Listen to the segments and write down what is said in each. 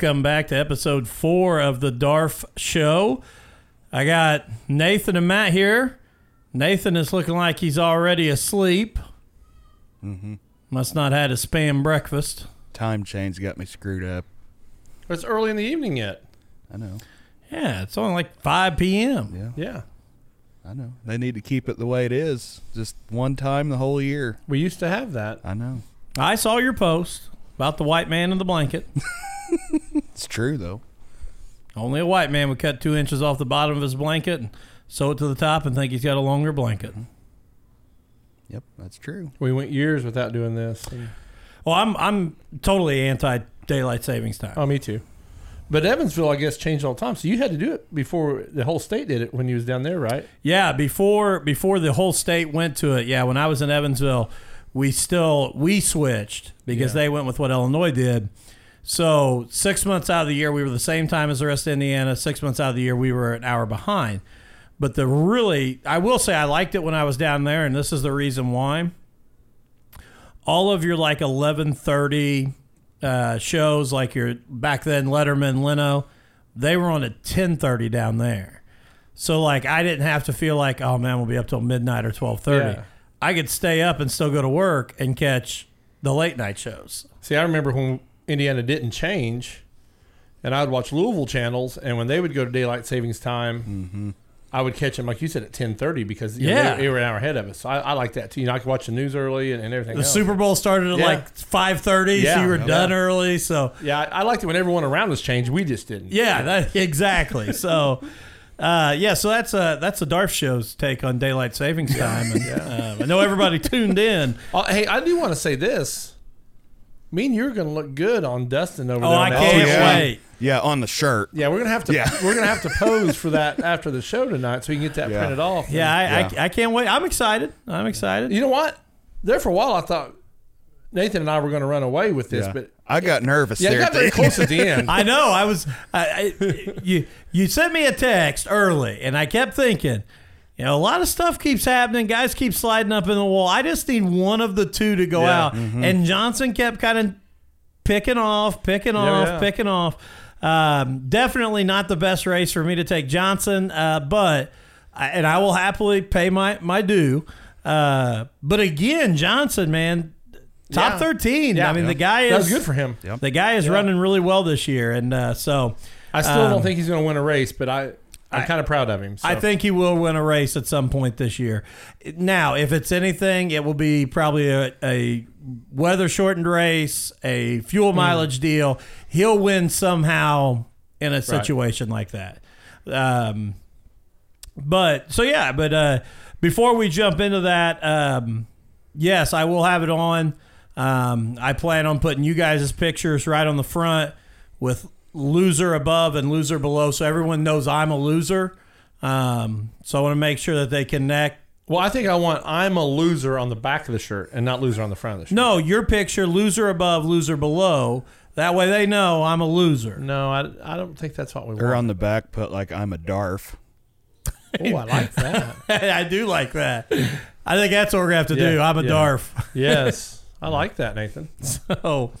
Welcome back to episode four of the Darf Show. I got Nathan and Matt here. Nathan is looking like he's already asleep. Mm-hmm. Must not had a spam breakfast. Time change got me screwed up. It's early in the evening yet. I know. Yeah, it's only like 5 p.m. Yeah, Yeah. I know. They need to keep it the way it is. Just one time the whole year. We used to have that. I know. I saw your post about the white man in the blanket. It's true though. Only a white man would cut two inches off the bottom of his blanket and sew it to the top and think he's got a longer blanket. Mm-hmm. Yep, that's true. We went years without doing this. and- Well, I'm I'm totally anti daylight savings time. oh, me too. But Evansville, I guess, changed all the time. So you had to do it before the whole state did it when you was down there, right? Yeah, before before the whole state went to it. Yeah, when I was in Evansville, we still we switched because Yeah. they went with what Illinois did. So six months out of the year, we were the same time as the rest of Indiana. Six months out of the year, we were an hour behind. But the really, I will say, I liked it when I was down there, and this is the reason why. All of your like eleven thirty uh, shows, like your back then Letterman, Leno, they were on at ten thirty down there. So like I didn't have to feel like, oh man, we'll be up till midnight or twelve thirty. Yeah. I could stay up and still go to work and catch the late night shows. See, I remember when Indiana didn't change, and I would watch Louisville channels, and when they would go to daylight savings time, I would catch them, like you said, at ten thirty because you know, Yeah. they, they were an hour ahead of us. So I, I like that too. You know, I could watch the news early and, and everything. The else. Super Bowl started at Yeah. like five thirty, so you were Yeah. done early. So Yeah, I, I liked it when everyone around us changed. We just didn't. yeah, that, exactly. So. Uh, yeah, so that's a that's a Darf show's take on daylight savings time, and uh, I know everybody tuned in. Uh, hey, I do want to say this. Me and you're going to look good on Dustin over there. Oh, there. I can't yeah. wait! Yeah, on the shirt. Yeah, we're gonna have to. Yeah. We're gonna have to pose for that after the show tonight, so we can get that Yeah. printed off. Yeah, I, Yeah. I, I can't wait. I'm excited. I'm excited. you know what? There for a while, I thought Nathan and I were going to run away with this, Yeah. but I got nervous yeah, it there. got very close at the end. I know. I was. I, I, you you sent me a text early, and I kept thinking, you know, a lot of stuff keeps happening. Guys keep sliding up in the wall. I just need one of the two to go Yeah. out. And Johnson kept kind of picking off, picking off, yeah. picking off. Um, definitely not the best race for me to take Johnson, uh, but I, and I will happily pay my my due. Uh, but again, Johnson, man, top Yeah. thirteen. Yeah. I mean, the guy is that was good for him. The guy is Yeah. running really well this year, and uh, so I still Um, don't think he's going to win a race, but I I'm kind of proud of him. So. I think he will win a race at some point this year. Now, if it's anything, it will be probably a, a weather shortened race, a fuel mileage deal. He'll win somehow in a situation like that. Um, but so yeah, but uh, before we jump into that, um, yes, I will have it on. Um, I plan on putting you guys' pictures right on the front with loser above and loser below, so everyone knows I'm a loser. Um, so I want to make sure that they connect. Well, I think I want I'm a loser on the back of the shirt and not loser on the front of the shirt. No, your picture, loser above, loser below. That way they know I'm a loser. No, I, I don't think that's what we Or want. on the back, put like I'm a Darf. oh, I like that. I do like that. I think that's what we're gonna have to do. I'm a yeah. Darf. yes, I like that, Nathan. So,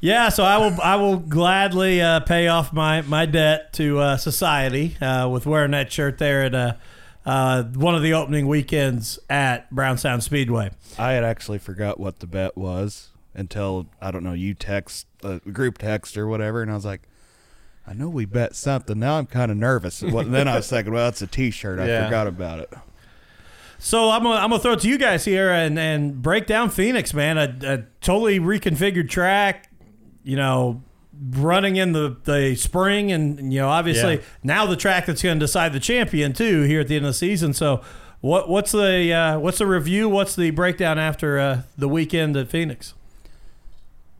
yeah, so I will I will gladly uh, pay off my my debt to uh, society uh, with wearing that shirt there at uh, uh, one of the opening weekends at Brownstown Speedway. I had actually forgot what the bet was until I don't know you text a group text or whatever, and I was like, I know we bet something. Now I'm kind of nervous. Well, then I was thinking, well, it's a T-shirt. I Yeah. forgot about it. So I'm gonna, I'm gonna throw it to you guys here and, and break down Phoenix, man. A, a totally reconfigured track, you know, running in the, the spring, and you know, obviously Yeah. now the track that's going to decide the champion too here at the end of the season. So, what what's the uh, what's the review? What's the breakdown after uh, the weekend at Phoenix?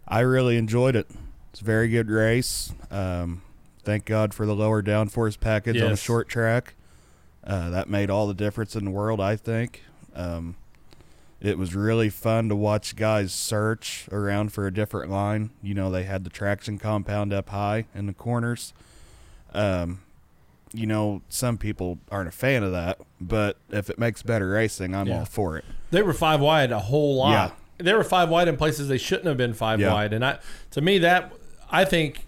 I really enjoyed it. It's a very good race. Um, thank God for the lower downforce package on a short track. Uh, that made all the difference in the world, I think. Um, it was really fun to watch guys search around for a different line. You know, they had the traction compound up high in the corners. Um, you know, some people aren't a fan of that, but if it makes better racing, I'm Yeah. all for it. They were five wide a whole lot. Yeah. They were five wide in places they shouldn't have been five Yeah. wide, and I, to me, that I think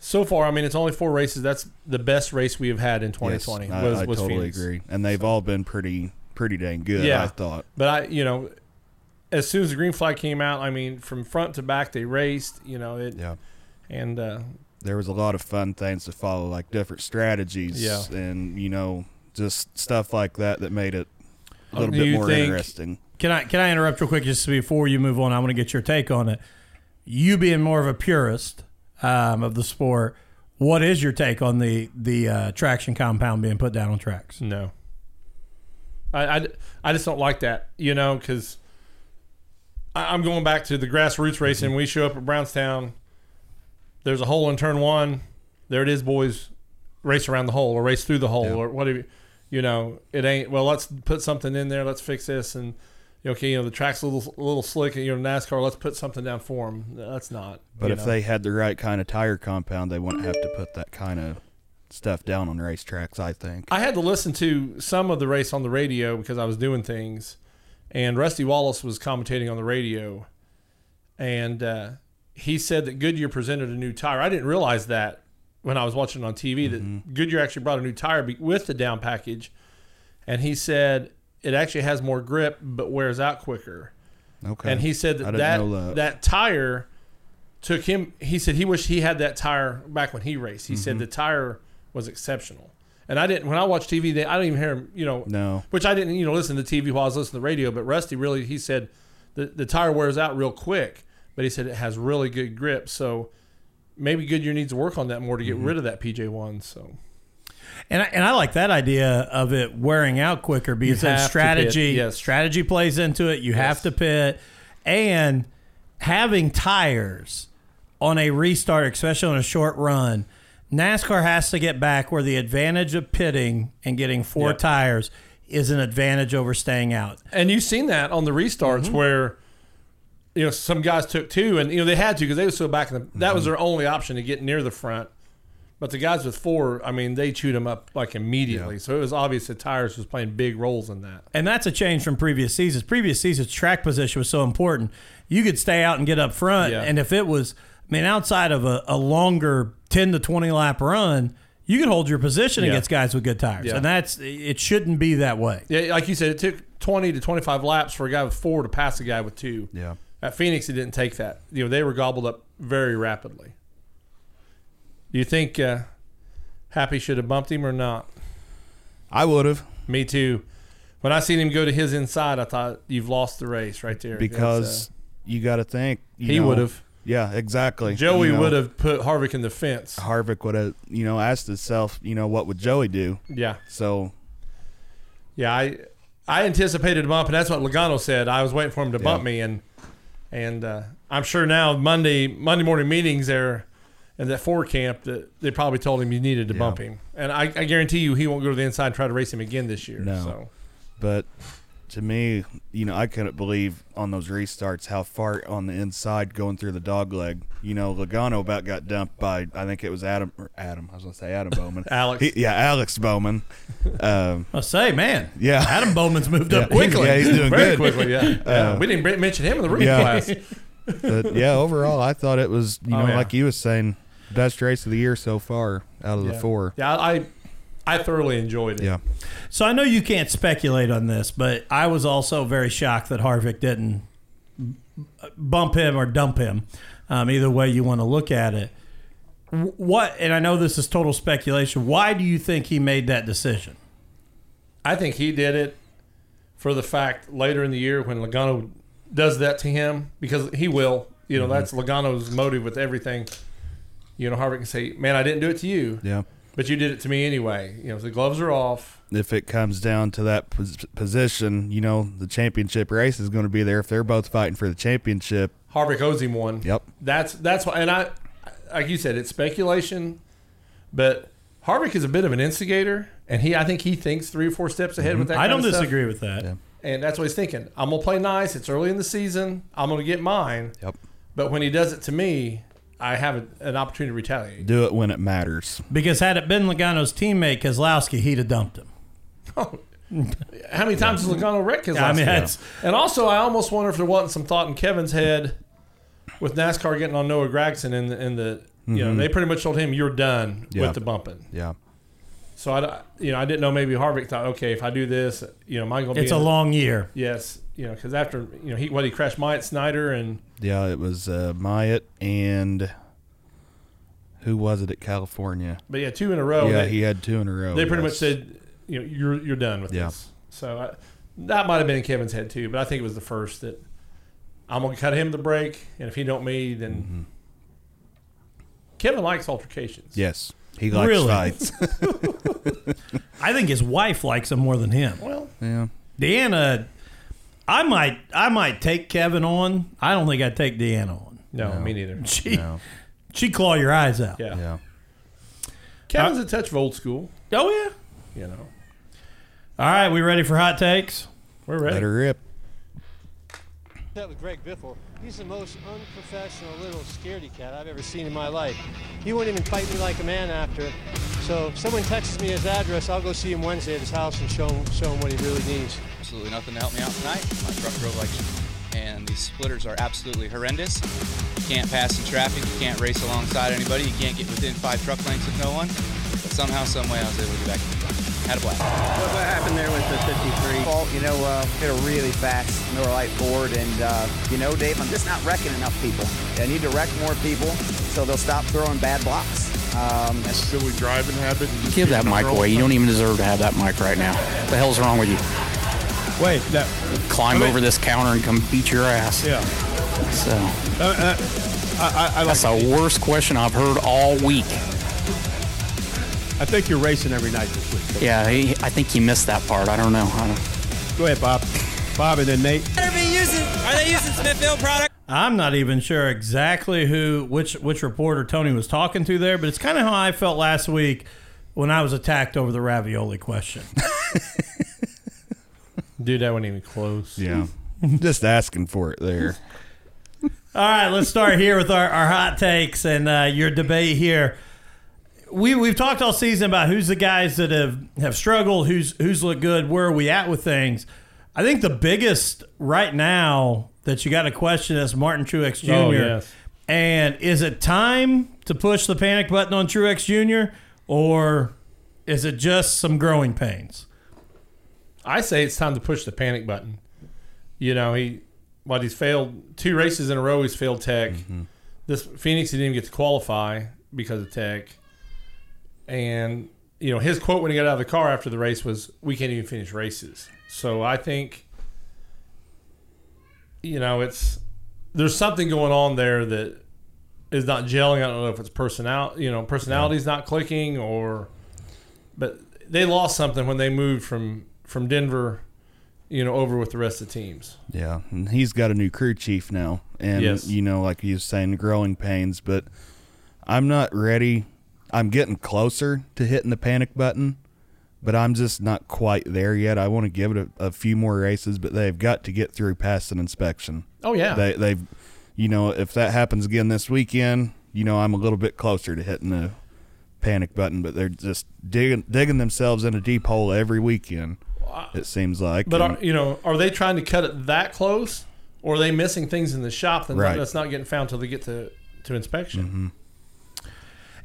so far, I mean, it's only four races. That's the best race we have had in Yes, 2020. I, was, I was totally Phoenix. agree, and they've all been pretty pretty dang good. Yeah. I thought. But I, you know, as soon as the green flag came out, I mean, from front to back, they raced. You know, it, Yeah. and uh, there was a lot of fun things to follow, like different strategies, Yeah. and you know, just stuff like that that made it a Oh, little do bit more think- interesting. Can I can I interrupt real quick just before you move on? I want to get your take on it. You being more of a purist um, of the sport, what is your take on the the uh, traction compound being put down on tracks? no, I, I, I just don't like that. You know, because I'm going back to the grassroots racing. We show up at Brownstown. There's a hole in turn one. There it is, boys. Race around the hole or race through the hole Yeah. or whatever. You know, it ain't. Well, let's put something in there. Let's fix this and. Okay, you know the track's a little, a little slick. You know NASCAR. Let's put something down for them. That's not. But if know. they had the right kind of tire compound, they wouldn't have to put that kind of stuff down on racetracks. I think. I had to listen to some of the race on the radio because I was doing things, and Rusty Wallace was commentating on the radio, and uh, he said that Goodyear presented a new tire. I didn't realize that when I was watching on TV that Goodyear actually brought a new tire with the down package, and he said it actually has more grip but wears out quicker. Okay. And he said that that, that that. tire took him. He said he wished he had that tire back when he raced. He Mm-hmm. said the tire was exceptional. And I didn't when I watch TV. They, I don't even hear him. You know, No. which I didn't. You know, listen to TV while I was listening to the radio. But Rusty really, he said the the tire wears out real quick. But he said it has really good grip. So maybe Goodyear needs to work on that more to get Mm-hmm. rid of that PJ one. So And I, and I like that idea of it wearing out quicker because strategy yes. strategy plays into it. You have to pit, and having tires on a restart, especially on a short run, NASCAR has to get back where the advantage of pitting and getting four Yep. tires is an advantage over staying out. And you've seen that on the restarts Mm-hmm. where you know some guys took two, and you know they had to because they were so back in the. That was Mm-hmm. their only option to get near the front. But the guys with four, I mean, they chewed them up like immediately. Yeah. So it was obvious that tires was playing big roles in that. And that's a change from previous seasons. Previous seasons, track position was so important. You could stay out and get up front. Yeah. And if it was, I mean, outside of a, a longer 10 to 20 lap run, you can hold your position Yeah. against guys with good tires. Yeah. And that's, it shouldn't be that way. Yeah, like you said, it took twenty to twenty-five laps for a guy with four to pass a guy with two. Yeah. At Phoenix, it didn't take that. You know, they were gobbled up very rapidly. Do you think uh, Happy should have bumped him or not? I would have Me too. When I seen him go to his inside, I thought you've lost the race right there. because That's, you got to think uh, you he would have. Yeah, exactly. Joey You know, would have put Harvick in the fence. Harvick would have, you know, asked himself, you know, what would Joey do? Yeah, So yeah. I I anticipated a bump, and that's what Logano said. I was waiting for him to bump Yeah. me, and and uh, I'm sure now Monday Monday morning meetings there and that Ford camp that they probably told him you needed to Yeah. bump him, and I, I guarantee you he won't go to the inside and try to race him again this year. No. So But to me, you know, I couldn't believe on those restarts how far on the inside going through the dog leg. You know, Logano about got dumped by I think it was Adam or Adam. I was gonna say Adam Bowman. Alex, He- yeah, Alex Bowman. Um, I say, man, yeah, Adam Bowman's moved up Yeah. quickly. Yeah, he's doing very good. quickly, yeah. yeah. Uh, we didn't mention him in the rookie yeah. class. but yeah, overall, I thought it was you Oh, know yeah. like you was saying, best race of the year so far out of the four. Yeah, I I thoroughly enjoyed it. Yeah, So I know you can't speculate on this, but I was also very shocked that Harvick didn't bump him or dump him. Um, either way you want to look at it. What? And I know this is total speculation. Why do you think he made that decision? I think he did it for the fact later in the year when Logano does that to him because he will. You know, that's Logano's motive with everything. You know, Harvick can say, "Man, I didn't do it to you, yeah. But you did it to me anyway." You know, if the gloves are off. If it comes down to that pos- position, you know, the championship race is going to be there if they're both fighting for the championship. Harvick owes him one. Yep. That's that's why, and I, like you said, it's speculation, but Harvick is a bit of an instigator, and he, I think he thinks three or four steps ahead with that. Mm-hmm. I kind don't of stuff. disagree with that. Yeah. And that's what he's thinking. I'm gonna play nice. It's early in the season. I'm gonna get mine. Yep. But when he does it to me, I have a, an opportunity to retaliate. Do it when it matters. Because had it been Logano's teammate Keselowski, he'd have dumped him. How many times has Logano wrecked his I mean, that's And also, I almost wonder if there wasn't some thought in Kevin's head with NASCAR getting on Noah Gragson in the, in the You know, mm-hmm. they pretty much told him you're done Yeah. with the bumping. Yeah. So I, you know, I didn't know maybe Harvick thought, okay, if I do this, you know, am I going to be? It's a in- long year. Yes, you know, because after you know he what he crashed Myatt Snider and Yeah, it was uh, Myatt and who was it at California? but yeah, two in a row. yeah, they, he had two in a row. they pretty much said, you know, you're you're done with Yeah. this. So I, that might have been in Kevin's head too, but I think it was the first that I'm gonna cut him the break, and if he don't me, then Mm-hmm. Kevin likes altercations. Yes, he likes Really? fights. I think his wife likes him more than him. Well, yeah, Deanna, I might, I might take Kevin on. I don't think I'd take Deanna on. no, No. me neither. She, no, she claw your eyes out. Yeah. yeah. Kevin's a touch of old school. Oh yeah. You know, All right, we ready for hot takes? we're ready. Let her rip. That with Greg Biffle. He's the most unprofessional little scaredy cat I've ever seen in my life. He wouldn't even fight me like a man after it. So if someone texts me his address, I'll go see him Wednesday at his house and show him, show him what he really needs. Absolutely nothing to help me out tonight. My truck drove like shit, and these splitters are absolutely horrendous. You can't pass in traffic, you can't race alongside anybody, you can't get within five truck lengths of no one. But somehow, some way, I was able to get back in the front. Had a blast. What, what happened there with the 53? Fault, you know, uh, hit a really fast Miller Lite Ford, and uh, you know, Dave, I'm just not wrecking enough people. I need to wreck more people so they'll stop throwing bad blocks. Um, that's silly driving habit. Give that mic away. the You don't even deserve to have that mic right now. What the hell's wrong with you? Wait, that, Climb I mean- over this counter and come beat your ass. yeah. So Uh, uh, I, I, I, like, that's the worst question I've heard all week. I think you're racing every night this week. Yeah, he, I think he missed that part. I don't know. I don't, Go ahead, Bob. Bob and then Nate. Are they using Smithfield product? I'm not even sure exactly who, which, which reporter Tony was talking to there, but it's kind of how I felt last week when I was attacked over the ravioli question. Dude, that wasn't even close. Yeah, just asking for it there. All right, let's start here with our, our hot takes and uh, your debate here. We we've talked all season about who's the guys that have, have struggled, who's who's looked good, where are we at with things. I think the biggest right now that you got to question is Martin Truex Jr. Oh, yes. And is it time to push the panic button on Truex Jr. or is it just some growing pains? I say it's time to push the panic button. You know, he what he's failed two races in a row. He's failed Tech. Mm-hmm. This Phoenix he didn't even get to qualify because of Tech. And you know his quote when he got out of the car after the race was, "We can't even finish races." So I think, you know, it's there's something going on there that is not gelling. I don't know if it's personality, you know, personality's not clicking or, but they lost something when they moved from from Denver, you know, over with the rest of the teams. Yeah, and he's got a new crew chief now, and Yes. you know, like you was saying, growing pains. But I'm not ready. I'm getting closer to hitting the panic button, but I'm just not quite there yet. I want to give it a, a few more races, but they've got to get through past an inspection. Oh yeah, They they've, you know, if that happens again this weekend, you know, I'm a little bit closer to hitting the panic button. But they're just digging digging themselves in a deep hole every weekend. It seems like, but And- are, you know, are they trying to cut it that close, or are they missing things in the shop that Right. that's not getting found till they get to to inspection? Mm-hmm.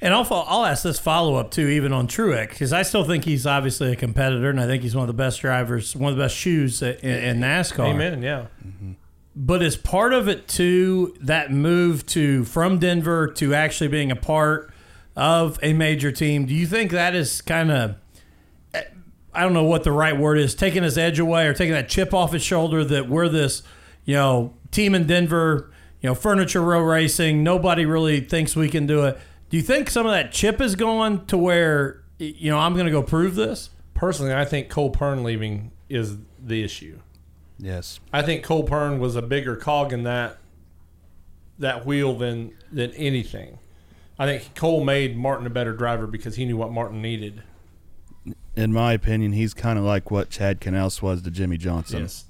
And I'll, I'll ask this follow up too, even on Truex, because I still think he's obviously a competitor, and I think he's one of the best drivers, one of the best shoes in, in NASCAR. Amen. Yeah. Mm-hmm. But as part of it too that move to from Denver to actually being a part of a major team? Do you think that is kind of I don't know what the right word is, taking his edge away or taking that chip off his shoulder that we're this, you know, team in Denver, you know, furniture row racing, nobody really thinks we can do it. Do you think some of that chip is gone to where you know, I'm going to go prove this? Personally, I think Cole Pearn leaving is the issue. yes, I think Cole Pearn was a bigger cog in that that wheel than than anything. I think Cole made Martin a better driver because he knew what Martin needed. In my opinion, he's kind of like what Chad Knaus was to Jimmie Johnson. Yes.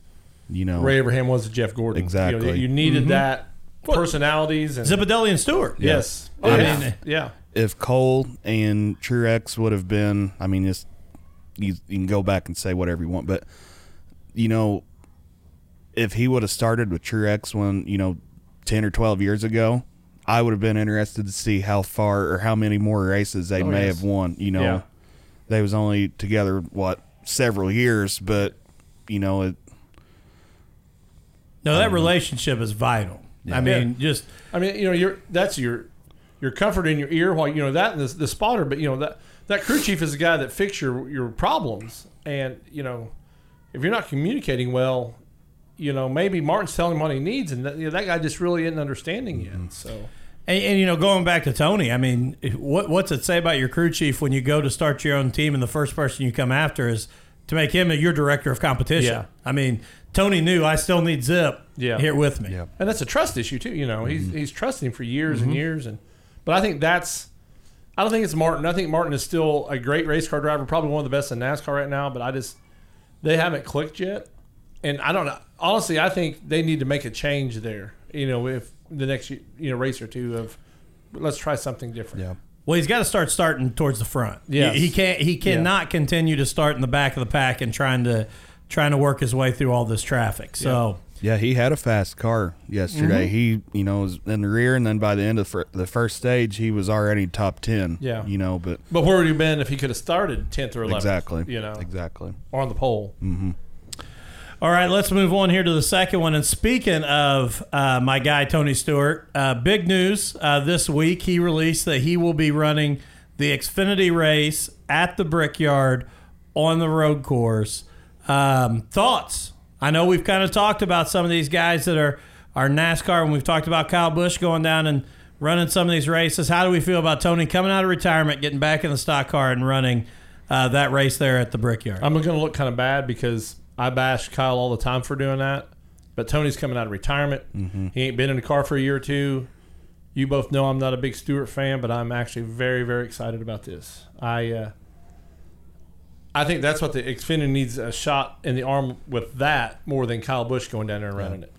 You know, Ray Evernham was to Jeff Gordon. Exactly. You, know, you needed mm-hmm. that personalities and Zipadelli and Stewart. yes. Oh, yeah. yeah. yeah. if Cole and Truex would have been, I mean, it's, you, you can go back and say whatever you want, but you know, if he would have started with Truex when you know ten or twelve years ago, I would have been interested to see how far or how many more races they Oh, may yes. have won. You know, Yeah. They was only together what several years, but you know, it, No, that relationship is vital. I mean, just I mean, you know, you're that's your your comfort in your ear while you know that and the, the spotter, but you know that that crew chief is the guy that fix your your problems, and you know, if you're not communicating well, you know, maybe Martin's telling him what he needs, and that, you know, that guy just really isn't understanding yet. Mm-hmm. So And, and you know, going back to Tony, I mean, what what's it say about your crew chief when you go to start your own team and the first person you come after is to make him your director of competition? Yeah. I mean, Tony knew I still need Zip Yeah. here with me. Yeah. and that's a trust issue too. You know, he's mm-hmm. he's trusting for years and mm-hmm. years, and but I think that's. I don't think it's Martin. I think Martin is still a great race car driver, probably one of the best in NASCAR right now. But I just they haven't clicked yet, and I don't know. Honestly, I think they need to make a change there. You know, if the next you know race or two of let's try something different. yeah. Well, he's got to start starting towards the front. Yeah, he, he can't. He cannot continue to start in the back of the pack and trying to trying to work his way through all this traffic. So. Yeah, he had a fast car yesterday. Mm-hmm. He, you know, was in the rear, and then by the end of the first stage, he was already top ten. Yeah. you know, but But where would he been if he could have started tenth or eleventh? exactly, You know, exactly. or on the pole. All right, let's move on here to the second one. And speaking of uh, my guy Tony Stewart, uh, big news uh, this week. He released that he will be running the Xfinity race at the Brickyard on the road course. Um, thoughts? I know we've kind of talked about some of these guys that are are NASCAR, and we've talked about Kyle Busch going down and running some of these races. How do we feel about Tony coming out of retirement, getting back in the stock car, and running uh, that race there at the Brickyard? I'm going to look kind of bad because I bash Kyle all the time for doing that. But Tony's coming out of retirement. He ain't been in the car for a year or two. You both know I'm not a big Stewart fan, but I'm actually very, very excited about this. I uh, I think that's what the Xfinity needs a shot in the arm with that more than Kyle Busch going down there and running it.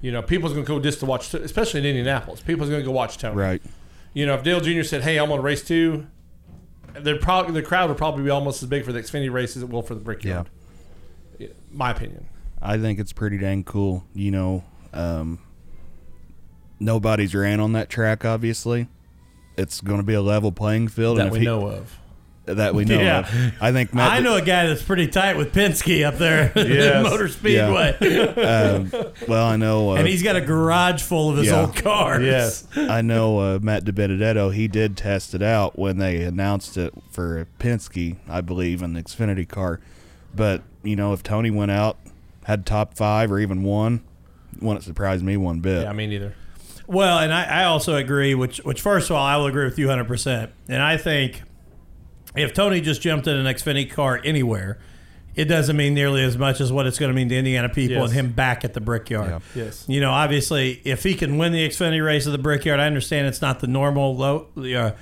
You know, people's going to go just to watch, especially in Indianapolis. People's going to go watch Tony. Right. You know, if Dale Jr. said, "Hey, I'm on race two, they're probably the crowd would probably be almost as big for the Xfinity race as it will for the Brickyard. Yeah. My opinion. I think it's pretty dang cool. You know, um, nobody's ran on that track. Obviously, it's going to be a level playing field, That and we he- know of. that we know. Yeah. of. I think Matt. I know a guy that's pretty tight with Penske up there at Yes. Motor Speedway. Um, well, I know. Uh, and he's got a garage full of his Yeah. old cars. Yes. I know uh, Matt DiBenedetto. He did test it out when they announced it for Penske, I believe, in the Xfinity car. But you know, if Tony went out, had top five or even one, wouldn't surprise me one bit. Yeah, me neither. Well, and I, I also agree, which, which first of all, I will agree with you 100%. And I think if Tony just jumped in an Xfinity car anywhere, it doesn't mean nearly as much as what it's going to mean to Indiana people Yes. and him back at the Brickyard. Yeah. Yes. You know, obviously, if he can win the Xfinity race at the Brickyard, I understand it's not the normal low, uh,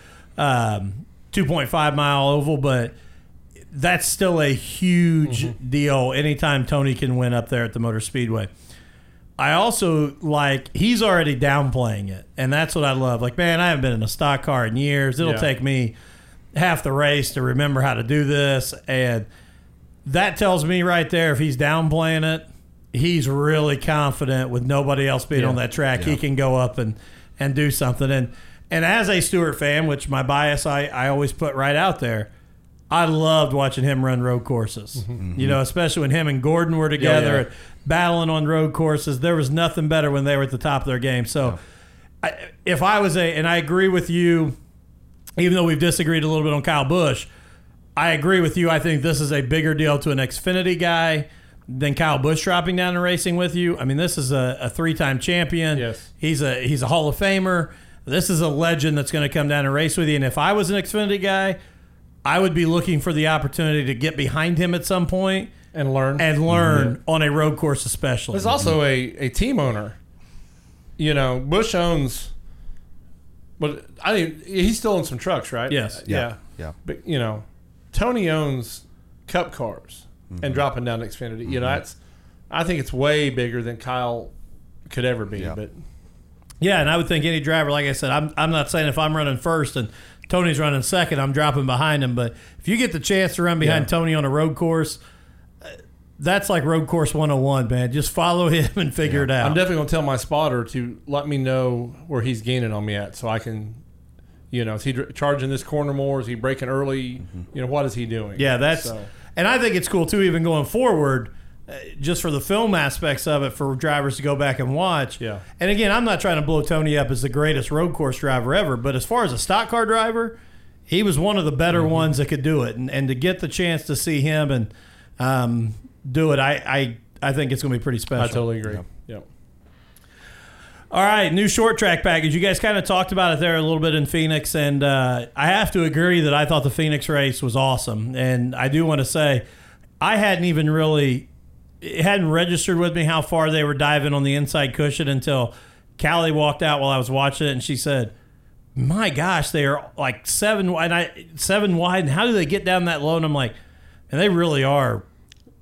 um, 2.5 mile oval, but that's still a huge mm-hmm. deal anytime Tony can win up there at the Motor Speedway. I also like he's already downplaying it, and that's what I love. Like, man, I haven't been in a stock car in years. It'll Yeah. take me half the race to remember how to do this, and that tells me right there if he's downplaying it, he's really confident with nobody else being Yeah. on that track. He can go up and and do something. And and as a Stewart fan, which my bias I, I always put right out there, I loved watching him run road courses. Mm-hmm. Mm-hmm. You know, especially when him and Gordon were together yeah. and battling on road courses. There was nothing better when they were at the top of their game. So I, if I was a and I agree with you, even though we've disagreed a little bit on Kyle Busch, I agree with you. I think this is a bigger deal to an Xfinity guy than Kyle Busch dropping down and racing with you. I mean, this is a, a three-time champion. Yes. he's a he's a Hall of Famer. This is a legend that's going to come down and race with you. And if I was an Xfinity guy, I would be looking for the opportunity to get behind him at some point And learn. and learn mm-hmm. on a road course, especially. There's also a, a team owner. You know, Busch owns. But I mean, he's still owns some trucks, right? Yes. Uh, yeah. Yeah. But you know, Tony owns Cup cars Mm-hmm. and dropping down to Xfinity. You know, mm-hmm. that's. I think it's way bigger than Kyle could ever be. Yeah. But Yeah, and I would think any driver, like I said, I'm, I'm not saying if I'm running first and Tony's running second, I'm dropping behind him. But if you get the chance to run behind Yeah. Tony on a road course, that's like road course 101, man. Just follow him and figure it out. I'm definitely gonna tell my spotter to let me know where he's gaining on me at, so I can, you know, is he charging this corner more? Is he breaking early? Mm-hmm. You know, what is he doing? Yeah, that's So- and I think it's cool too. Even going forward, just for the film aspects of it, for drivers to go back and watch. Yeah. And again, I'm not trying to blow Tony up as the greatest road course driver ever, but as far as a stock car driver, he was one of the better Mm-hmm. ones that could do it. And, and to get the chance to see him and um, do it, I, I I think it's going to be pretty special. I totally agree. Yeah. All right, new short track package. You guys kind of talked about it there a little bit in Phoenix, and uh, I have to agree that I thought the Phoenix race was awesome. And I do want to say, I hadn't even really, it hadn't registered with me how far they were diving on the inside cushion until Callie walked out while I was watching it, and she said, "My gosh, they are like seven wide, seven wide, and how do they get down that low?" And I'm like, and they really are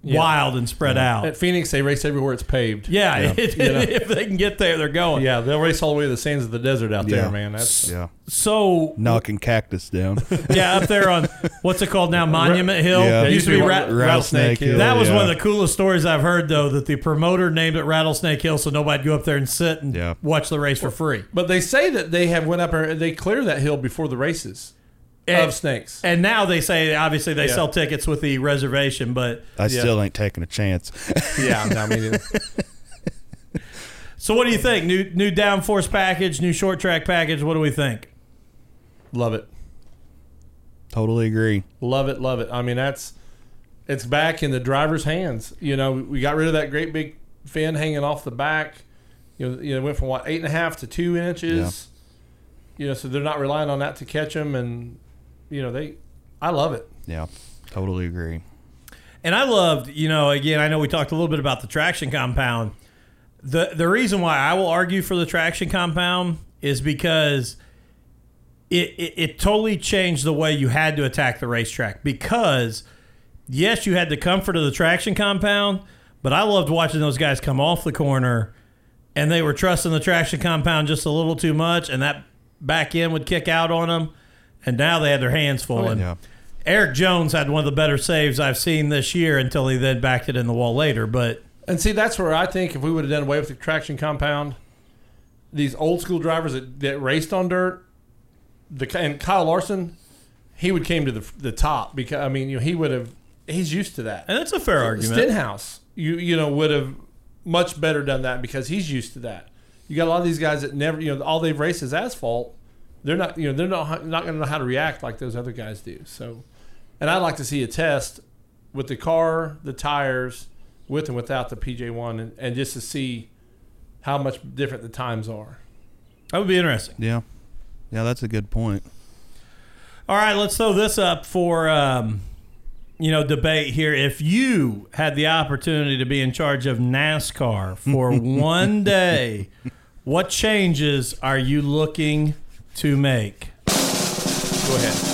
wild and spread out. At Phoenix, they race everywhere it's paved. Yeah, You know? if they can get there, they're going. Yeah, they'll race all the way to the sands of the desert out Yeah. there, man. That's Yeah. So Knocking cactus down. yeah, up there on what's it called now, Monument Hill. Yeah. It used to be Ra- Rattlesnake Hill, That was yeah. one of the coolest stories I've heard, though, that the promoter named it Rattlesnake Hill, so nobody'd go up there and sit and Yeah. watch the race for free. But they say that they have went up there, they clear that hill before the races And- of snakes. And now they say obviously they Yeah. sell tickets with the reservation, but I still ain't taking a chance. yeah, I mean, so what do you think? New new downforce package, new short track package. What do we think? love it, totally agree. love it, love it. I mean, that's it's back in the driver's hands. You know, we got rid of that great big fin hanging off the back. You know, you know, went from what eight and a half to two inches. You know, so they're not relying on that to catch them, and you know they. I love it. Yeah. Totally agree. And I loved, you know, again, I know we talked a little bit about the traction compound. The the reason why I will argue for the traction compound is because it, it, it totally changed the way you had to attack the racetrack. Because yes, you had the comfort of the traction compound, but I loved watching those guys come off the corner and they were trusting the traction compound just a little too much, and that back end would kick out on them. And now they had their hands full. Oh, and Yeah. Erik Jones had one of the better saves I've seen this year until he then backed it in the wall later. But And see, that's where I think if we would have done away with the traction compound, these old school drivers that, that raced on dirt, the and Kyle Larson, he would came to the the top because I mean, you know, he would have he's used to that. and that's a fair argument. Stenhouse, you you know, would have much better done that because he's used to that. You got a lot of these guys that never, you know, all they've raced is asphalt. They're not, you know, they're not not going to know how to react like those other guys do. So, and I'd like to see a test with the car, the tires, with and without the PJ one, and, and just to see how much different the times are. That would be interesting. Yeah. Yeah, that's a good point. All right, let's throw this up for um, you know debate here. If you had the opportunity to be in charge of NASCAR for one day, what changes are you looking to make? Go ahead.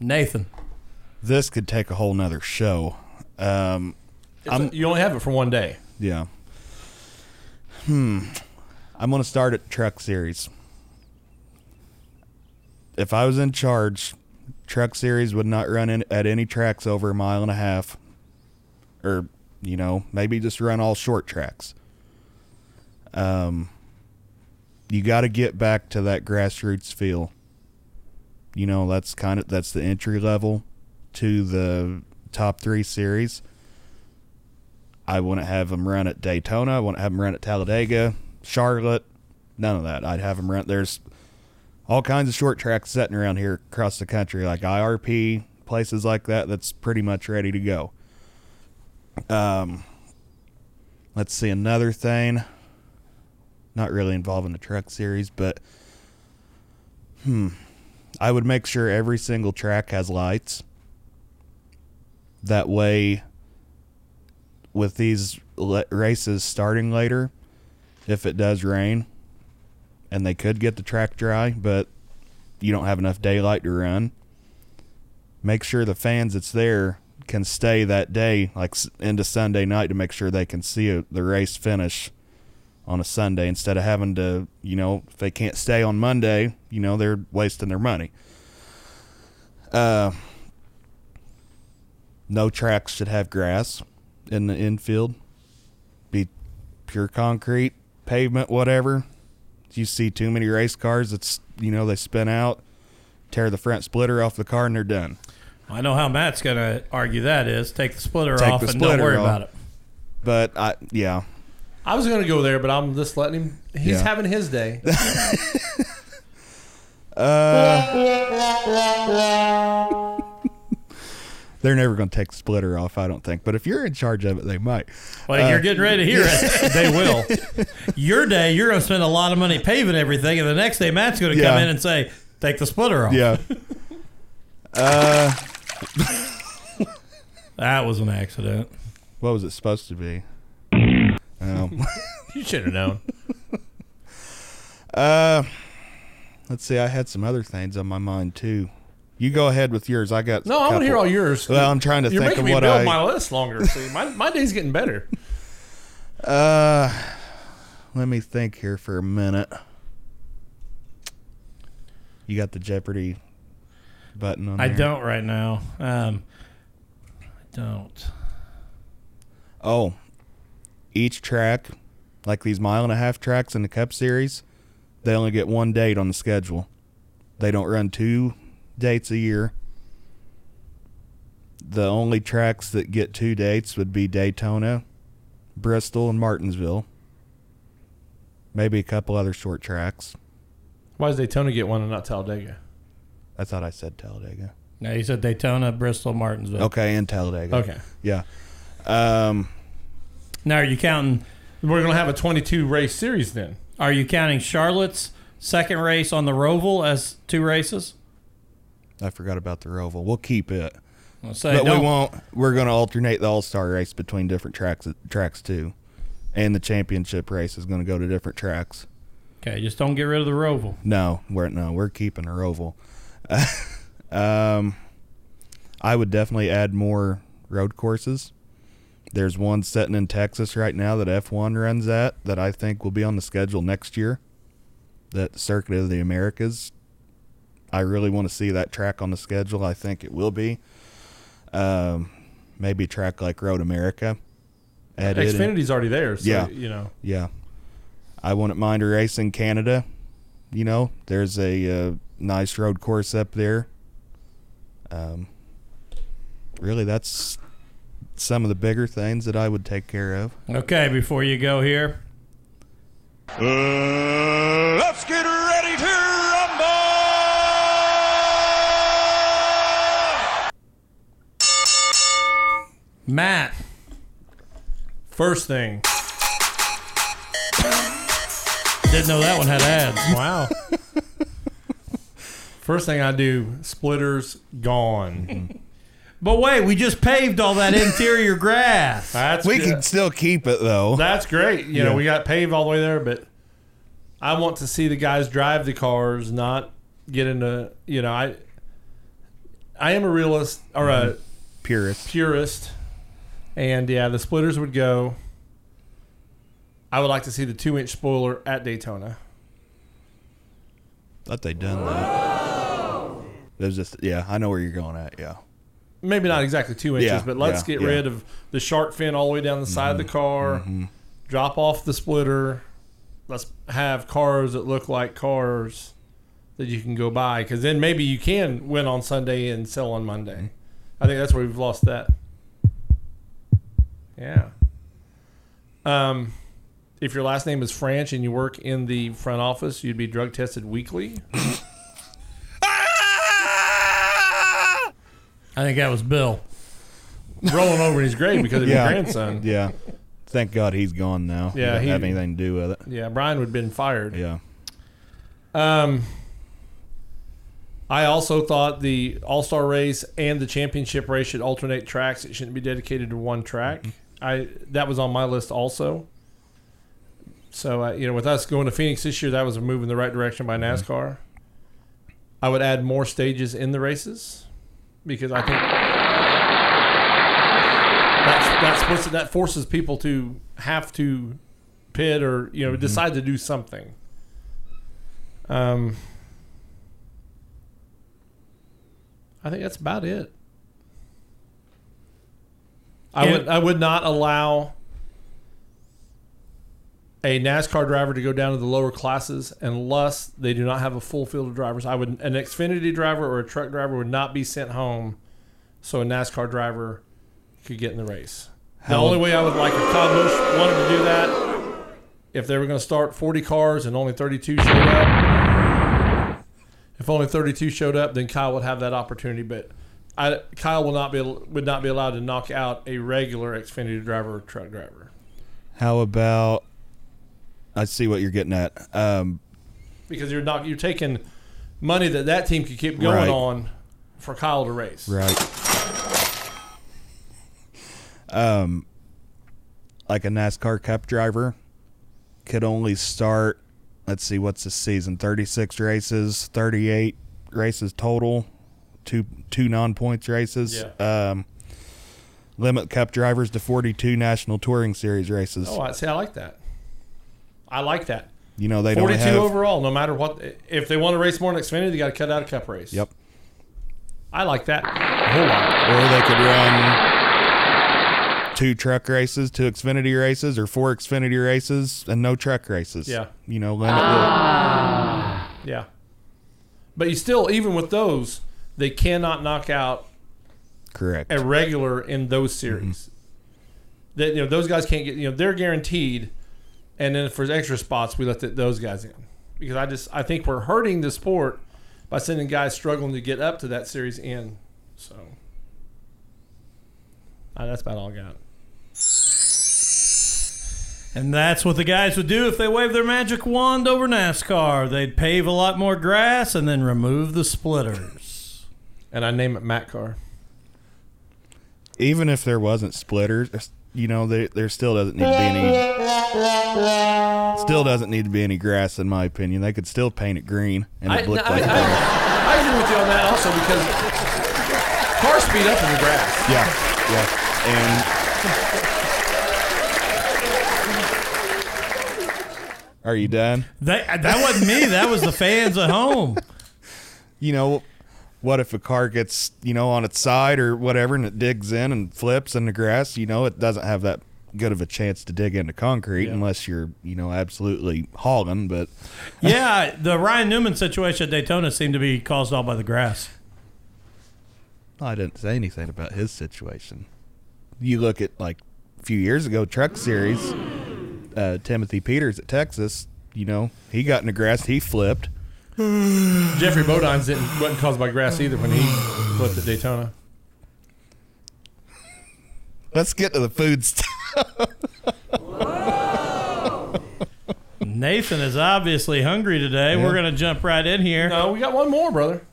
Nathan. This could take a whole nother show. Um, I'm, you only have it for one day. yeah. Hmm. I'm going to start at Truck Series. If I was in charge, Truck Series would not run in, at any tracks over a mile and a half. Or, you know, maybe just run all short tracks. Um, you got to get back to that grassroots feel. You know, that's kind of that's the entry level to the top 3 series. I wouldn't have them run at Daytona. I wouldn't have them run at Talladega, Charlotte. None of that. I'd have them run. There's all kinds of short tracks sitting around here across the country, like IRP, places like that. That's pretty much ready to go. Um, let's see another thing. Not really involving the truck series, but hmm, I would make sure every single track has lights. That way, with these le- races starting later, if it does rain, and they could get the track dry, but you don't have enough daylight to run, make sure the fans that's there can stay that day, like into Sunday night, to make sure they can see a, the race finish on a Sunday instead of having to, you know, if they can't stay on Monday, you know, they're wasting their money. Uh, No tracks should have grass in the infield. Be pure concrete, pavement, whatever. You see too many race cars. It's you know they spin out, tear the front splitter off the car, and they're done. I know how Matt's going to argue that is. Take the splitter Take off the and don't worry off. about it. But I yeah, I was going to go there, but I'm just letting him. He's Yeah. having his day. they're never going to take the splitter off. I don't think. But if you're in charge of it, they might. Well, Uh, you're getting ready to hear it. they will. Your day, you're going to spend a lot of money paving everything, and the next day, Matt's going to come Yeah. in and say, "Take the splitter off." Yeah. uh, That was an accident. what was it supposed to be? Um, You should have known. uh, let's see. I had some other things on my mind too. You go ahead with yours. I got No, I want to hear all yours. Well, I'm trying to You're think making of me what build I. my list longer. See, my, my day's getting better. Uh, let me think here for a minute. You got the Jeopardy button on I there? don't right now. Um, I don't. Oh, each track, like these mile and a half tracks in the Cup Series, they only get one date on the schedule. They don't run two dates a year. The only tracks that get two dates would be Daytona, Bristol, and Martinsville. Maybe a couple other short tracks. Why does Daytona get one and not Talladega? I thought I said Talladega. No, you said Daytona, Bristol, Martinsville. Okay, and Talladega. Okay. Yeah. Um, Now, are you counting? We're going to have a 22 race series then. Are you counting Charlotte's second race on the Roval as two races? I forgot about the Roval. We'll keep it. I'll say, but we won't. We're going to alternate the All Star race between different tracks. Tracks too, and the championship race is going to go to different tracks. Okay, just don't get rid of the Roval. No, we're no, we're keeping our oval. um, I would definitely add more road courses. There's one sitting in Texas right now that F1 runs at that I think will be on the schedule next year. That Circuit of the Americas. I really want to see that track on the schedule. I think it will be. Um, maybe a track like Road America. Add it in. Xfinity's already there. So, Yeah. you know. Yeah. I wouldn't mind a race in Canada. You know, there's a uh, nice road course up there. Um, really, that's some of the bigger things that I would take care of. Okay, before you go here, uh, let's get ready to rumble! Matt. First thing. Didn't know that one had ads. Wow. First thing I do, splitters gone. Mm-hmm. But wait, we just paved all that interior grass. That's we good. can still keep it though. That's great. You know, we got paved all the way there, but I want to see the guys drive the cars, not get into. You know, I I am a realist or a mm-hmm. Purist. purist, and yeah, the splitters would go. I would like to see the two inch spoiler at Daytona. Thought they done that. It was just yeah. I know where you're going at. Yeah. Maybe not exactly two inches, Yeah, but let's yeah, get yeah. rid of the shark fin all the way down the side of the mm-hmm, car. Mm-hmm. Drop off the splitter. Let's have cars that look like cars that you can go buy, because then maybe you can win on Sunday and sell on Monday. Mm-hmm. I think that's where we've lost that. Yeah. Um, if your last name is French and you work in the front office, you'd be drug tested weekly. I think that was Bill. Rolling over in his grave because of yeah. your grandson. Yeah. Thank God he's gone now. Yeah, Doesn't he- have anything to do with it. Yeah, Brian would have been fired. Yeah. Um, I also thought the All Star race and the championship race should alternate tracks. It shouldn't be dedicated to one track. I that was on my list also. So uh, you know, with us going to Phoenix this year, that was a move in the right direction by NASCAR. I would add more stages in the races because I think that's that's that forces people to have to pit or you know decide to do something. Um, I think that's about it. I And- would I would not allow a NASCAR driver to go down to the lower classes unless they do not have a full field of drivers. I would an Xfinity driver or a truck driver would not be sent home so a NASCAR driver could get in the race. The only way I would like if Todd Bush wanted to do that, if they were going to start 40 cars and only 32 showed up, if only 32 showed up, then Kyle would have that opportunity. But I, Kyle will not be would not be allowed to knock out a regular Xfinity driver or truck driver How about? I see what you're getting at. Um, because you're not you're taking money that that team could keep going Right. on for Kyle to race. Right. Um, like a NASCAR Cup driver could only start. Let's see, what's the season? Thirty-six races, thirty-eight races total, two two non-points races. Um, limit Cup drivers to forty-two National Touring Series races. Oh, I see. I like that. I like that. you know they don't 42 have. overall, no matter what. If they want to race more in Xfinity, they got to cut out a Cup race. Yep. I like that a whole lot. Or they could run two truck races, two Xfinity races, or four Xfinity races and no truck races. Yeah. You know, limit the ah. Yeah. But you still, even with those, they cannot knock out correct. a regular in those series. Mm-hmm. That you know those guys can't get. You know they're guaranteed, and then for extra spots, we let the, those guys in because I just I think we're hurting the sport by sending guys struggling to get up to that series in. So uh, that's about all I got. And that's what the guys would do if they waved their magic wand over NASCAR. They'd pave a lot more grass and then remove the splitters. And I name it Matt Car. Even if there wasn't splitters, there's- you know, there there still doesn't need to be any. Still doesn't need to be any grass, in my opinion. They could still paint it green and it I, look I, like I, grass. I agree with you on that also because cars speed up in the grass. Yeah, yeah. And are you done? That, that wasn't me. That was the fans at home. you know, what if a car gets, you know, on its side or whatever and it digs in and flips in the grass, you know, it doesn't have that good of a chance to dig into concrete unless you're, you know, absolutely hauling, but Yeah, the Ryan Newman situation at Daytona seemed to be caused all by the grass. I didn't say anything about his situation. You look at like a few years ago truck series, uh, Timothy Peters at Texas, you know, he got in the grass, he flipped. Geoffrey Bodine's didn't wasn't caused by grass either when he flipped at Daytona. Let's get to the food stuff. Nathan is obviously hungry today. We're going to jump right in here. No, we got one more, brother.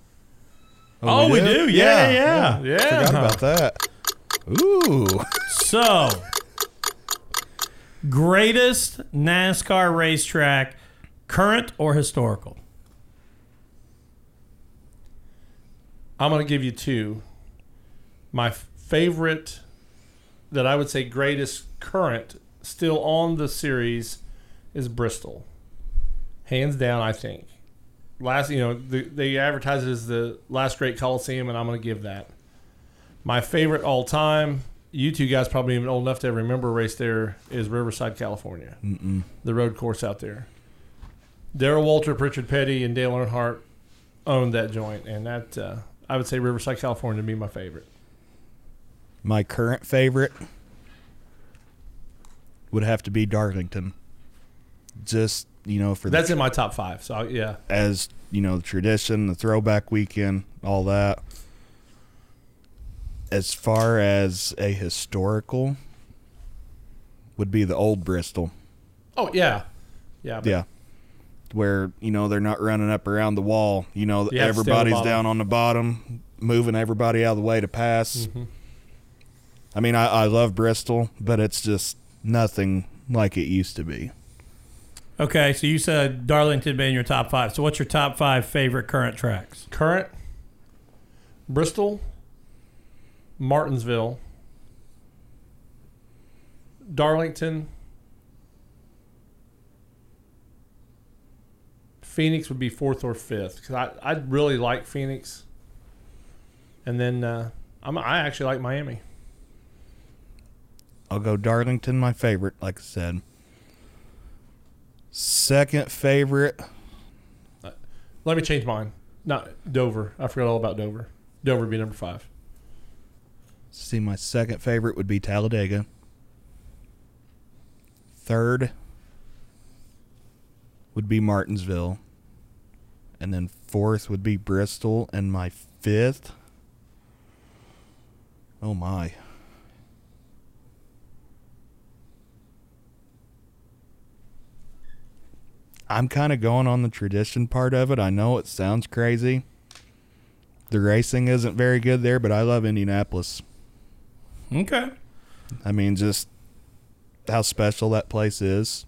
Oh, oh we do? Yeah, yeah, yeah. Yeah. Forgot about that. Ooh. So, greatest NASCAR racetrack, current or historical? I'm going to give you two. My favorite that I would say greatest current still on the series is Bristol. Hands down, I think. Last, you know, the, they advertise it as the last great Coliseum, and I'm going to give that. My favorite all time, you two guys probably even old enough to remember a race there, is Riverside, California. Mm-mm. The road course out there. Darrell Waltrip, Richard Petty, and Dale Earnhardt owned that joint, and that uh, I would say Riverside, California, to be my favorite. My current favorite would have to be Darlington. Just, you know, for the That's in my top five. So yeah, as you know the tradition the throwback weekend all that as far as a historical would be the old bristol oh yeah, yeah, but yeah where you know they're not running up around the wall you know You have on everybody's down on the bottom moving everybody out of the way to pass Mhm. i mean I, I love bristol but it's just nothing like it used to be Okay, so you said Darlington being your top five. So, what's your top five favorite current tracks? Current, Bristol, Martinsville, Darlington, Phoenix would be fourth or fifth because I I really like Phoenix, and then uh, I'm I actually like Miami. I'll go Darlington, my favorite, like I said. Second favorite, Let me change mine. Not Dover. I forgot all about Dover. Dover would be number five. see, my second favorite would be Talladega. Third would be Martinsville. And then fourth would be Bristol. And my fifth, oh my. I'm kind of going on the tradition part of it. I know it sounds crazy. The racing isn't very good there, but I love Indianapolis. Okay. I mean, just how special that place is.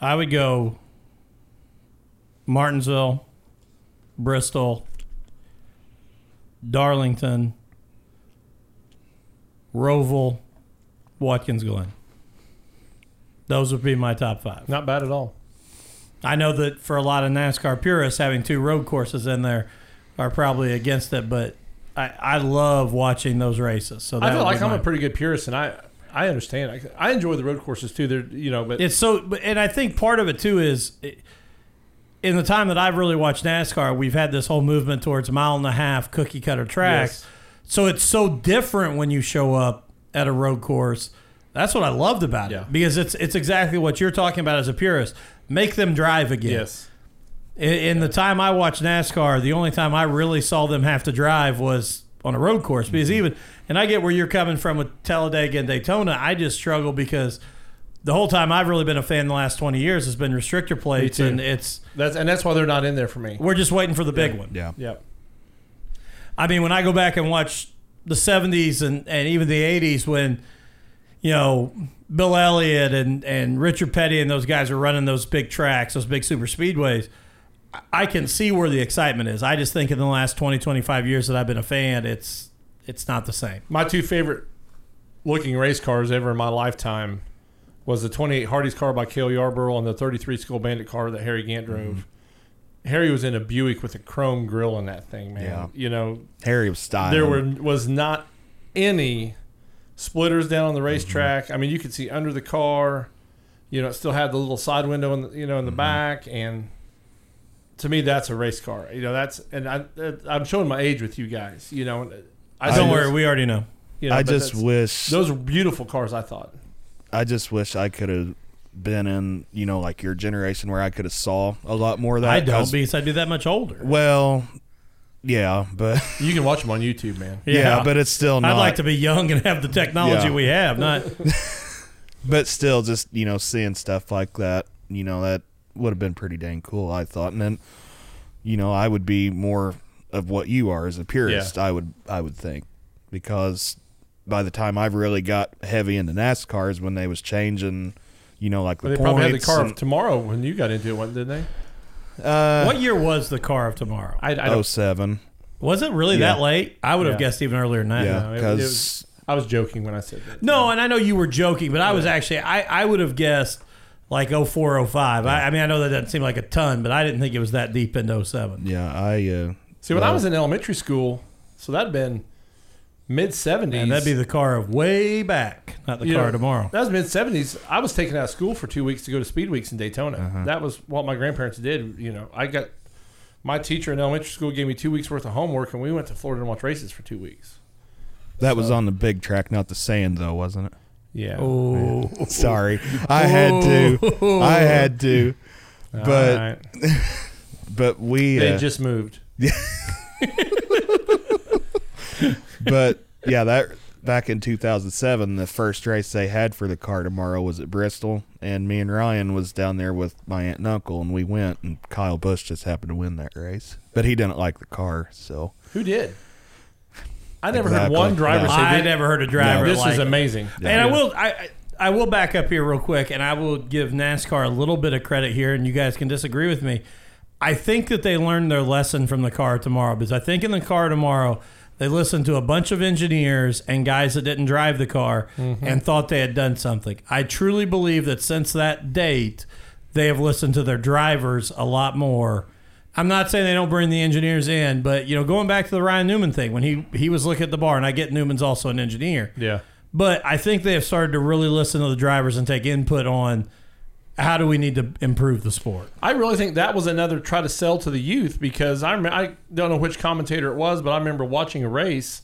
I would go Martinsville, Bristol, Darlington, Roval, Watkins Glen. Those would be my top five. Not bad at all. I know that for a lot of NASCAR purists, having two road courses in there are probably against it, but I, I love watching those races. So I feel like I'm a pretty good purist, and I I understand. I, I enjoy the road courses too. They're you know, but It's so, but- and I think part of it too is it- in the time that I've really watched NASCAR, we've had this whole movement towards mile and a half cookie cutter tracks. Yes. So it's so different when you show up at a road course. That's what I loved about Yeah. it because it's it's exactly what you're talking about as a purist. Make them drive again. yes, In, in the time I watched NASCAR, the only time I really saw them have to drive was on a road course. Because even, and I get where you're coming from with Talladega and Daytona, I just struggle because the whole time I've really been a fan the last 20 years has been restrictor plates, and it's that's and that's why they're not in there for me. we're just waiting for the big one. Yeah. Yep. I mean, when I go back and watch the 70s and, and even the 80s when, you know, Bill Elliott and, and Richard Petty and those guys are running those big tracks, those big super speedways, I- I can see where the excitement is. I just think in the last 20, 25 years that I've been a fan, it's it's not the same. My two favorite looking race cars ever in my lifetime was the 28 Hardee's car by Cale Yarborough and the 33 Skoal Bandit car that Harry Gant mm-hmm. drove. Harry was in a Buick with a chrome grill in that thing, man. Yeah. You know, Harry was styling. there were was not any splitters down on the mm-hmm. racetrack. I mean, you could see under the car. You know, it still had the little side window in the, you know in the mm-hmm. back, and to me, that's a race car. You know, that's and I I'm showing my age with you guys. You know, I Don't just- worry, we already know. you know, I just wish. those are beautiful cars. I thought. I just wish I could have been in, you know, like your generation where I could have saw a lot more of that. I don't 'cause- because I'd be that much older. Well, yeah, but You can watch them on YouTube, man. yeah, but it's still not. I'd like to be young and have the technology Yeah. we have, not but still, just you know, seeing stuff like that, you know, that would have been pretty dang cool. I thought, and then, you know, I would be more of what you are as a purist. I would, I would think, because by the time I've really got heavy into NASCARs when they was changing, you know, like the But they probably had the car and- of tomorrow when you got into it, one- didn't they? uh, what year was the car of tomorrow? I, I oh seven, Was it really Yeah. that late? I would have Yeah. guessed even earlier than that. yeah, no, it- it because was- I was joking when I said that. No, and I know you were joking, but I was actually I, I would have guessed like 04, 05. I, I mean I know that doesn't seem like a ton, but I didn't think it was that deep into 07. yeah, I uh, See, when I was in elementary school, so that'd been mid seventies. And that'd be the car of way back, not the You car know, tomorrow. That was mid seventies. I was taken out of school for two weeks to go to speed weeks in Daytona. Uh-huh. That was what my grandparents did. You know, I got my teacher in elementary school gave me two weeks worth of homework, and we went to Florida and watched races for two weeks. that was on the big track, not the sand though, wasn't it? Yeah. Oh, Sorry, I had to. I had to. But right. but we they uh, just moved. Yeah. but yeah, that back in 2007, the first race they had for the car tomorrow was at Bristol, and me and Ryan was down there with my aunt and uncle, and we went, and Kyle Busch just happened to win that race, but he didn't like the car, so Who did? I never Exactly. heard one driver No. say I never heard a driver. This like is it. amazing. And I will I I- I will back up here real quick, and I will give NASCAR a little bit of credit here, and you guys can disagree with me. I think that they learned their lesson from the car tomorrow because I think in the car tomorrow they listened to a bunch of engineers and guys that didn't drive the car mm-hmm. and thought they had done something. I truly believe that since that date, they have listened to their drivers a lot more. I'm not saying they don't bring the engineers in, but you know, going back to the Ryan Newman thing when he he was looking at the bar, and I get Newman's also an engineer. Yeah. But I think they have started to really listen to the drivers and take input on how do we need to improve the sport. I really think that was another try to sell to the youth because I rem- I don't know which commentator it was, but I remember watching a race,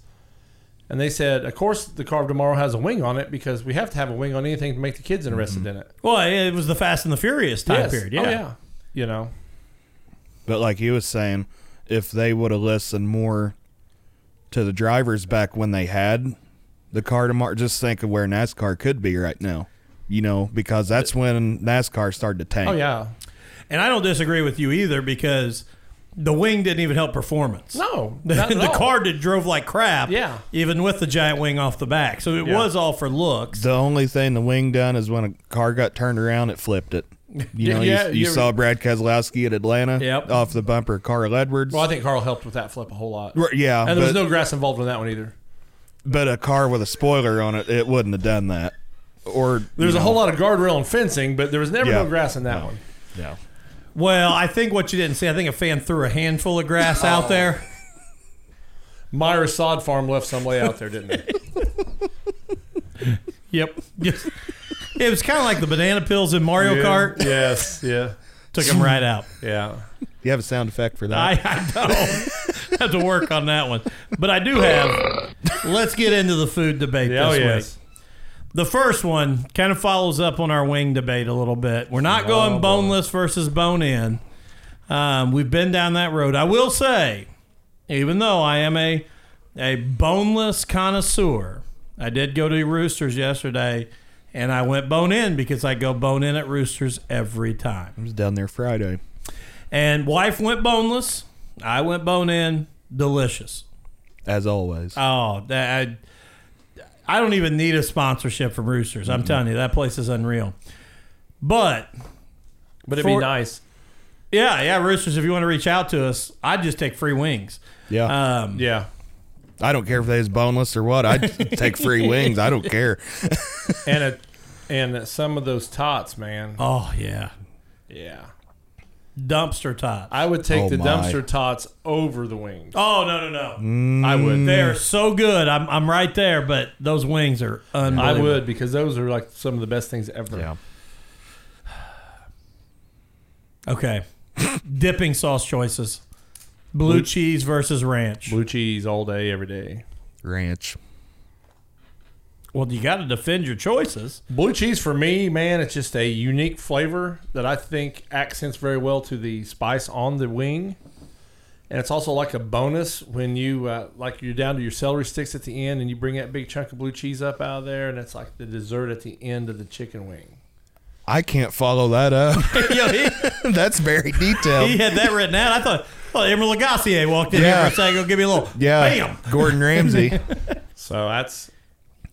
and they said, of course, the car of tomorrow has a wing on it because we have to have a wing on anything to make the kids interested mm-hmm. in it. Well, it was the Fast and the Furious time Yes. period. Oh, yeah. Oh yeah. You know. But like he was saying, if they would have listened more to the drivers back when they had the car tomorrow, just think of where NASCAR could be right now. You know, because that's when NASCAR started to tank. Oh yeah. And I don't disagree with you either because the wing didn't even help performance. No. The, not at the all. car did drove like crap. Yeah. Even with the giant wing off the back. So it Yeah. was all for looks. The only thing the wing done is when a car got turned around, it flipped it. You know, yeah, you, you you- saw Brad Keselowski at Atlanta Yep. off the bumper Carl Edwards. Well, I think Carl helped with that flip a whole lot. Right, yeah, And there was no grass involved in that one either. but a car with a spoiler on it, it wouldn't have done that. Or There's you a know, whole lot of guardrail and fencing, but there was never Yeah. no grass in that one. Yeah. Well, I think what you didn't see, I think a fan threw a handful of grass Oh. out there. Myra Sod Farm left some way out there, didn't they? Yep. Yes. It was kind of like the banana pills in Mario Yeah. Kart. Yes. Yeah. Took them right out. Yeah. You have a sound effect for that? I, I don't have to work on that one, but I do have. Let's get into the food debate Yeah, oh, this yes. week. The first one kind of follows up on our wing debate a little bit. We're not Oh, going boy. boneless versus bone in. Um, we've been down that road. I will say, even though I am a a boneless connoisseur, I did go to Roosters yesterday, and I went bone in because I go bone in at Roosters every time. I was down there Friday. And wife went boneless. I went bone in. Delicious. As always. Oh, that I, I don't even need a sponsorship from Roosters. I'm telling you, that place is unreal. But But it'd For- be nice. yeah, yeah, Roosters. If you want to reach out to us, I'd just take free wings. yeah. Um, Yeah. I don't care if they was boneless or what. I'd take free wings. I don't care. And a, and some of those tots, man. oh yeah, Yeah. dumpster tots. I would take Oh, the my. dumpster tots over the wings. oh no no no, mm. I would. they are so good. I'm I'm right there, but those wings are I unbelievable. would because those are like some of the best things ever. Yeah. Okay, dipping sauce choices: blue cheese versus ranch. Blue cheese all day, every day. Ranch. Well, you got to defend your choices. Blue cheese for me, man, it's just a unique flavor that I think accents very well to the spice on the wing. And it's also like a bonus when you uh, like you're down to your celery sticks at the end and you bring that big chunk of blue cheese up out of there and it's like the dessert at the end of the chicken wing. I can't follow that up. Yo, he, That's very detailed. he had that written out. I thought, well, Emeril Lagasse walked in Yeah. here for a second. Go give me a little, Yeah. bam. Gordon Ramsay. So that's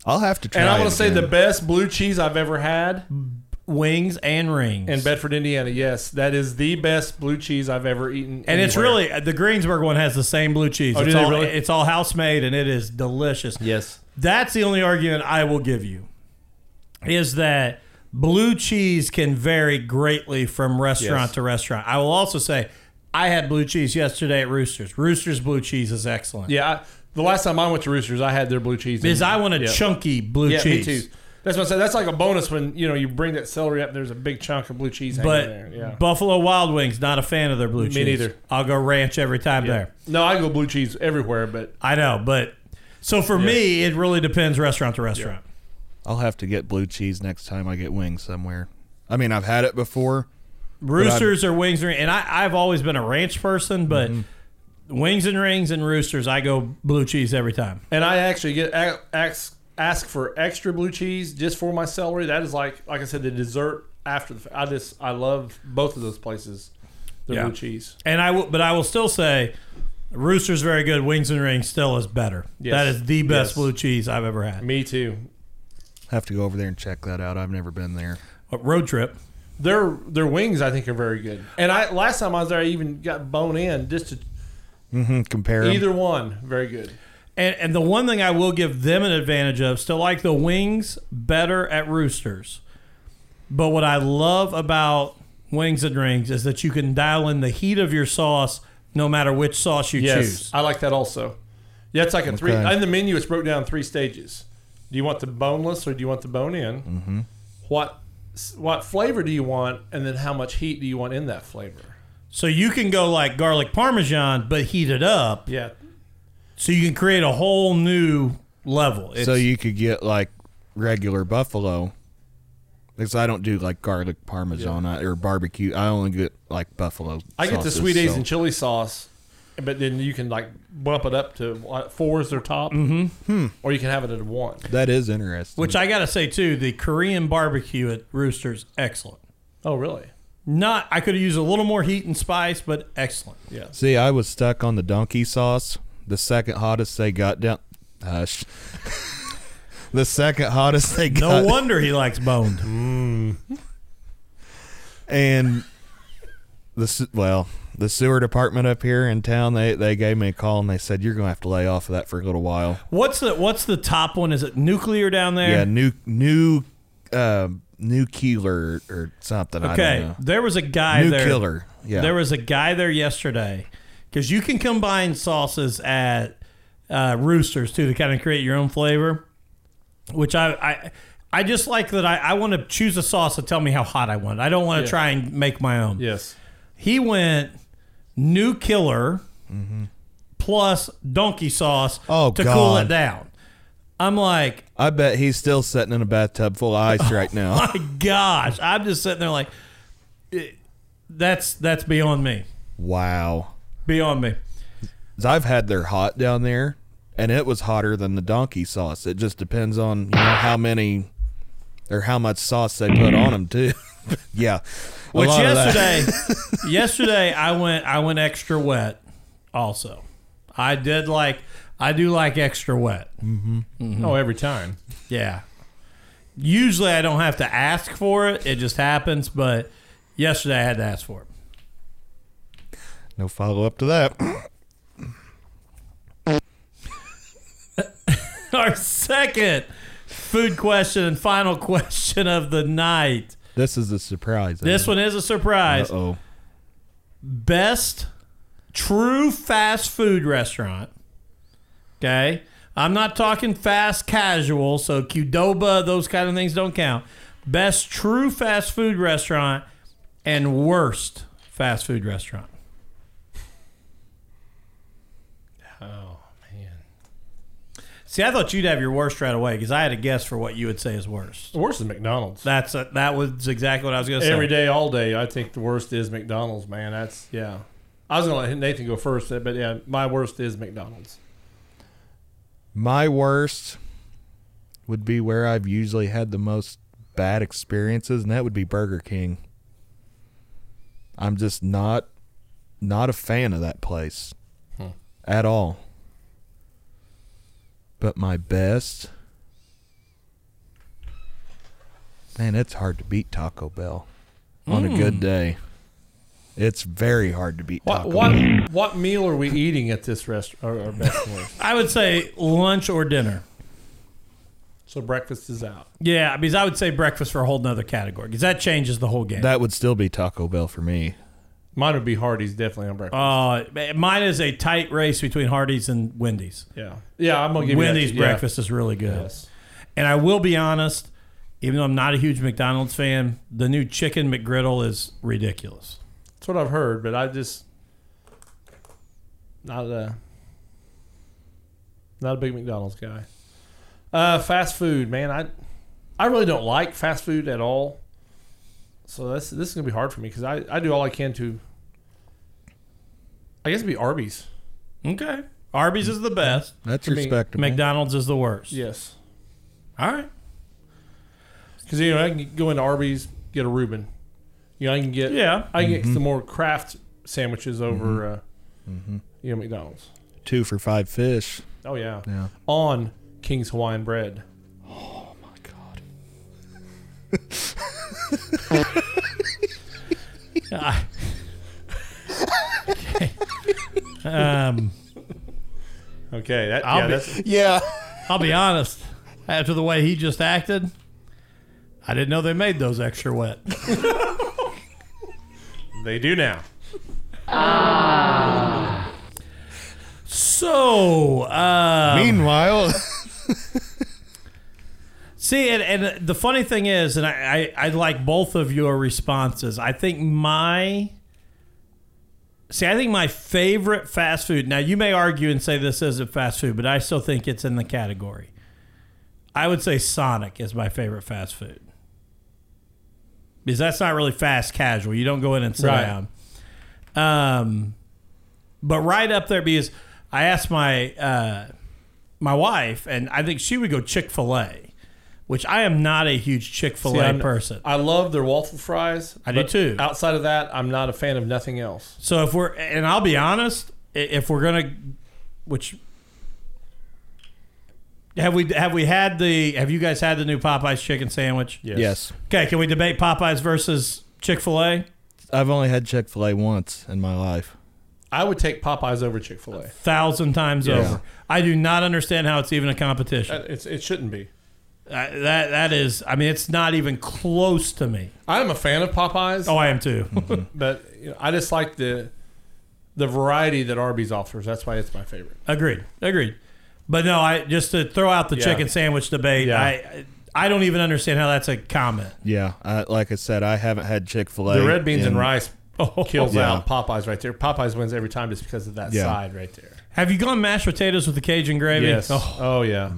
I'll have to try. and I it want to say again. the best blue cheese I've ever had Wings and rings. in Bedford, Indiana. Yes, that is the best blue cheese I've ever eaten. and it's really the Greensburg one has the same blue cheese. Oh, it's all really? it's all house made and it is delicious. yes. That's the only argument I will give you is that blue cheese can vary greatly from restaurant Yes. to restaurant. I will also say I had blue cheese yesterday at Roosters. Roosters blue cheese is excellent. Yeah, I, the last time I went to Roosters, I had their blue cheese. Because I want a yeah. chunky blue yeah, cheese. me too. That's what I said. That's like a bonus when you know you bring that celery up. and There's a big chunk of blue cheese hanging But there. Yeah. Buffalo Wild Wings, not a fan of their blue Me cheese. Me neither. I'll go ranch every time there. No, I go blue cheese everywhere, but I know, but so for me, it really depends restaurant to restaurant. I'll have to get blue cheese next time I get wings somewhere. I mean, I've had it before. Roosters or wings and and I, I've always been a ranch person, but Mm-hmm. wings and rings and roosters, I go blue cheese every time. and I actually get a- ask ask for extra blue cheese just for my celery. That is like like I said, the dessert after the. I just I love both of those places. The Yeah. blue cheese. And I will, but I will still say, roosters very good. Wings and rings still is better. Yes. That is the best Yes. blue cheese I've ever had. Me too. Have to go over there and check that out. I've never been there. But road trip. Their their wings I think are very good. And I last time I was there, I even got bone in just to Mm-hmm. Compare 'em. either one. Very good. And, and the one thing I will give them an advantage of, still like the wings better at Roosters. But what I love about wings and rings is that you can dial in the heat of your sauce no matter which sauce you yes, choose. I like that also. Yeah, it's like a three in the menu. It's broke down three stages. Do you want the boneless or do you want the bone in? Mm-hmm. What what flavor do you want, and then how much heat do you want in that flavor? So you can go like garlic parmesan, but heat it up. Yeah, So you can create a whole new level. so you could get like regular buffalo. Because I don't do like garlic parmesan I- or barbecue. I only get like buffalo. I get the sauces, sweet so- Asian chili sauce, but then you can like bump it up to what, four is their top, mm-hmm. hmm. or you can have it at one. That is interesting. which I gotta say too, the Korean barbecue at Roosters, excellent. Oh, really? Not I could have used a little more heat and spice, but excellent. Yeah. See, I was stuck on the donkey sauce. The second hottest they got down. Hush. the second hottest they got. No wonder he likes boned. And this, well, the sewer department up here in town, they they gave me a call and they said you're gonna have to lay off of that for a little while. What's the what's the top one? Is it nuclear down there? Yeah, new new uh, new killer or something. I Okay, don't know. there was a guy New there. killer. Yeah. There was a guy there yesterday because you can combine sauces at uh, Roosters too to kind of create your own flavor. Which I I, I just like that. I, I want to choose a sauce to tell me how hot I want. I don't want to Yeah. try and make my own. Yes. He went new killer mm-hmm. plus donkey sauce Oh, to cool it down. I'm like, I bet he's still sitting in a bathtub full of ice right now. Oh, my gosh! I'm just sitting there like, that's that's beyond me. wow. Beyond me. I've had their hot down there, and it was hotter than the donkey sauce. It just depends on you know how many or how much sauce they put on them too. yeah, Which lot of that. yesterday, yesterday I went I went extra wet. Also, I did like I do like extra wet. Mm-hmm. Mm-hmm. Oh, every time. Yeah. Usually I don't have to ask for it; it just happens. But yesterday I had to ask for it. No follow up to that. Our second food question and final question of the night. This is a surprise. This one is a surprise. Oh, best true fast food restaurant. Okay. I'm not talking fast casual, so Qdoba, those kind of things don't count. Best true fast food restaurant and worst fast food restaurant. Oh man. See, I thought you'd have your worst right away because I had a guess for what you would say is worst. The worst is McDonald's. That's a, that was exactly what I was going to say. Every day, all day. I think the worst is McDonald's. Man, that's yeah. I was gonna let Nathan go first, but yeah, my worst is McDonald's. my worst would be where I've usually had the most bad experiences, and that would be Burger King. I'm just not not a fan of that place hmm. at all. But my best, man, it's hard to beat Taco Bell on a mm. good day. It's very hard to beat What Taco what Bell. what meal are we eating at this restaurant? Or, or best and worst? I would say lunch or dinner. So breakfast is out. Yeah, because I would say breakfast for a whole nother category because that changes the whole game. That would still be Taco Bell for me. Mine would be Hardee's definitely on breakfast. Uh, mine is a tight race between Hardee's and Wendy's. yeah, yeah. I'm gonna give Wendy's you that, too. Yeah. breakfast is really good. Yes. And I will be honest, even though I'm not a huge McDonald's fan, the new chicken McGriddle is ridiculous. That's what I've heard, but I just not a not a big McDonald's guy. Uh, fast food, man. I I really don't like fast food at all. So this this is gonna be hard for me because I, I do all I can to. I guess it'd be Arby's. Okay. Arby's is the best. That's For me, respectable. McDonald's is the worst. Yes, All right. because you know I can go into Arby's get a Reuben. You know I can get Yeah. I can get mm-hmm. some more craft sandwiches over mm-hmm. uh, mm-hmm. you know McDonald's. Two for five fish. Oh yeah. Yeah. On King's Hawaiian bread. Oh my god. I- okay. Um, Okay, that I'll yeah, be- that's Yeah. I'll be honest. After the way he just acted, I didn't know they made those extra wet. they do now. Ah. So, uh, Meanwhile, See, and, and the funny thing is, and I, I, I like both of your responses. I think my see, I think my favorite fast food. Now, you may argue and say this isn't fast food, but I still think it's in the category. I would say Sonic is my favorite fast food because that's not really fast casual. You don't go in and sit Right. down. Um, but right up there because I asked my uh, my wife, and I think she would go Chick Fil A, which I am not a huge Chick Fil A person. I love their waffle fries. I do too. Outside of that, I'm not a fan of nothing else. So if we're and I'll be honest, if we're gonna, which have we have we had the have you guys had the new Popeyes chicken sandwich? Yes. Yes. Okay, can we debate Popeyes versus Chick Fil A? I've only had Chick Fil A once in my life. I would take Popeyes over Chick Fil A. Thousand times Yeah. over. I do not understand how it's even a competition. Uh, it's it shouldn't be. Uh, that that is. I mean, it's not even close to me. I'm a fan of Popeyes. Oh, I am too. but you know, I just like the the variety that Arby's offers. That's why it's my favorite. Agreed. Agreed. But no, I just to throw out the Yeah. chicken sandwich debate. Yeah. I I don't even understand how that's a comment. Yeah, I, like I said, I haven't had Chick Fil A. The red beans and rice kills Yeah. out Popeyes right there. Popeyes wins every time just because of that Yeah. side right there. Have you gone mashed potatoes with the Cajun gravy? Yes. Oh, Oh, yeah.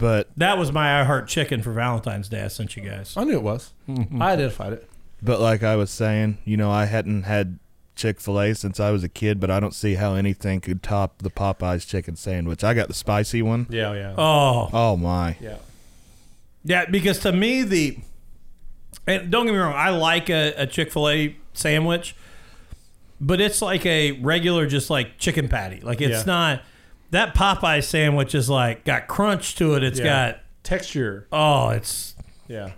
But that was my I Heart Chicken for Valentine's Day. I sent you guys. I knew it was. Mm-hmm. I identified it. but like I was saying, you know, I hadn't had Chick Fil A since I was a kid, but I don't see how anything could top the Popeyes chicken sandwich. I got the spicy one. Yeah, yeah. Oh, Oh my! Yeah. yeah. Because to me, the and don't get me wrong, I like a, a Chick Fil A sandwich, but it's like a regular, just like chicken patty. Like it's Yeah. not that Popeye sandwich is like got crunch to it. It's Yeah. got Texture. oh, it's Yeah.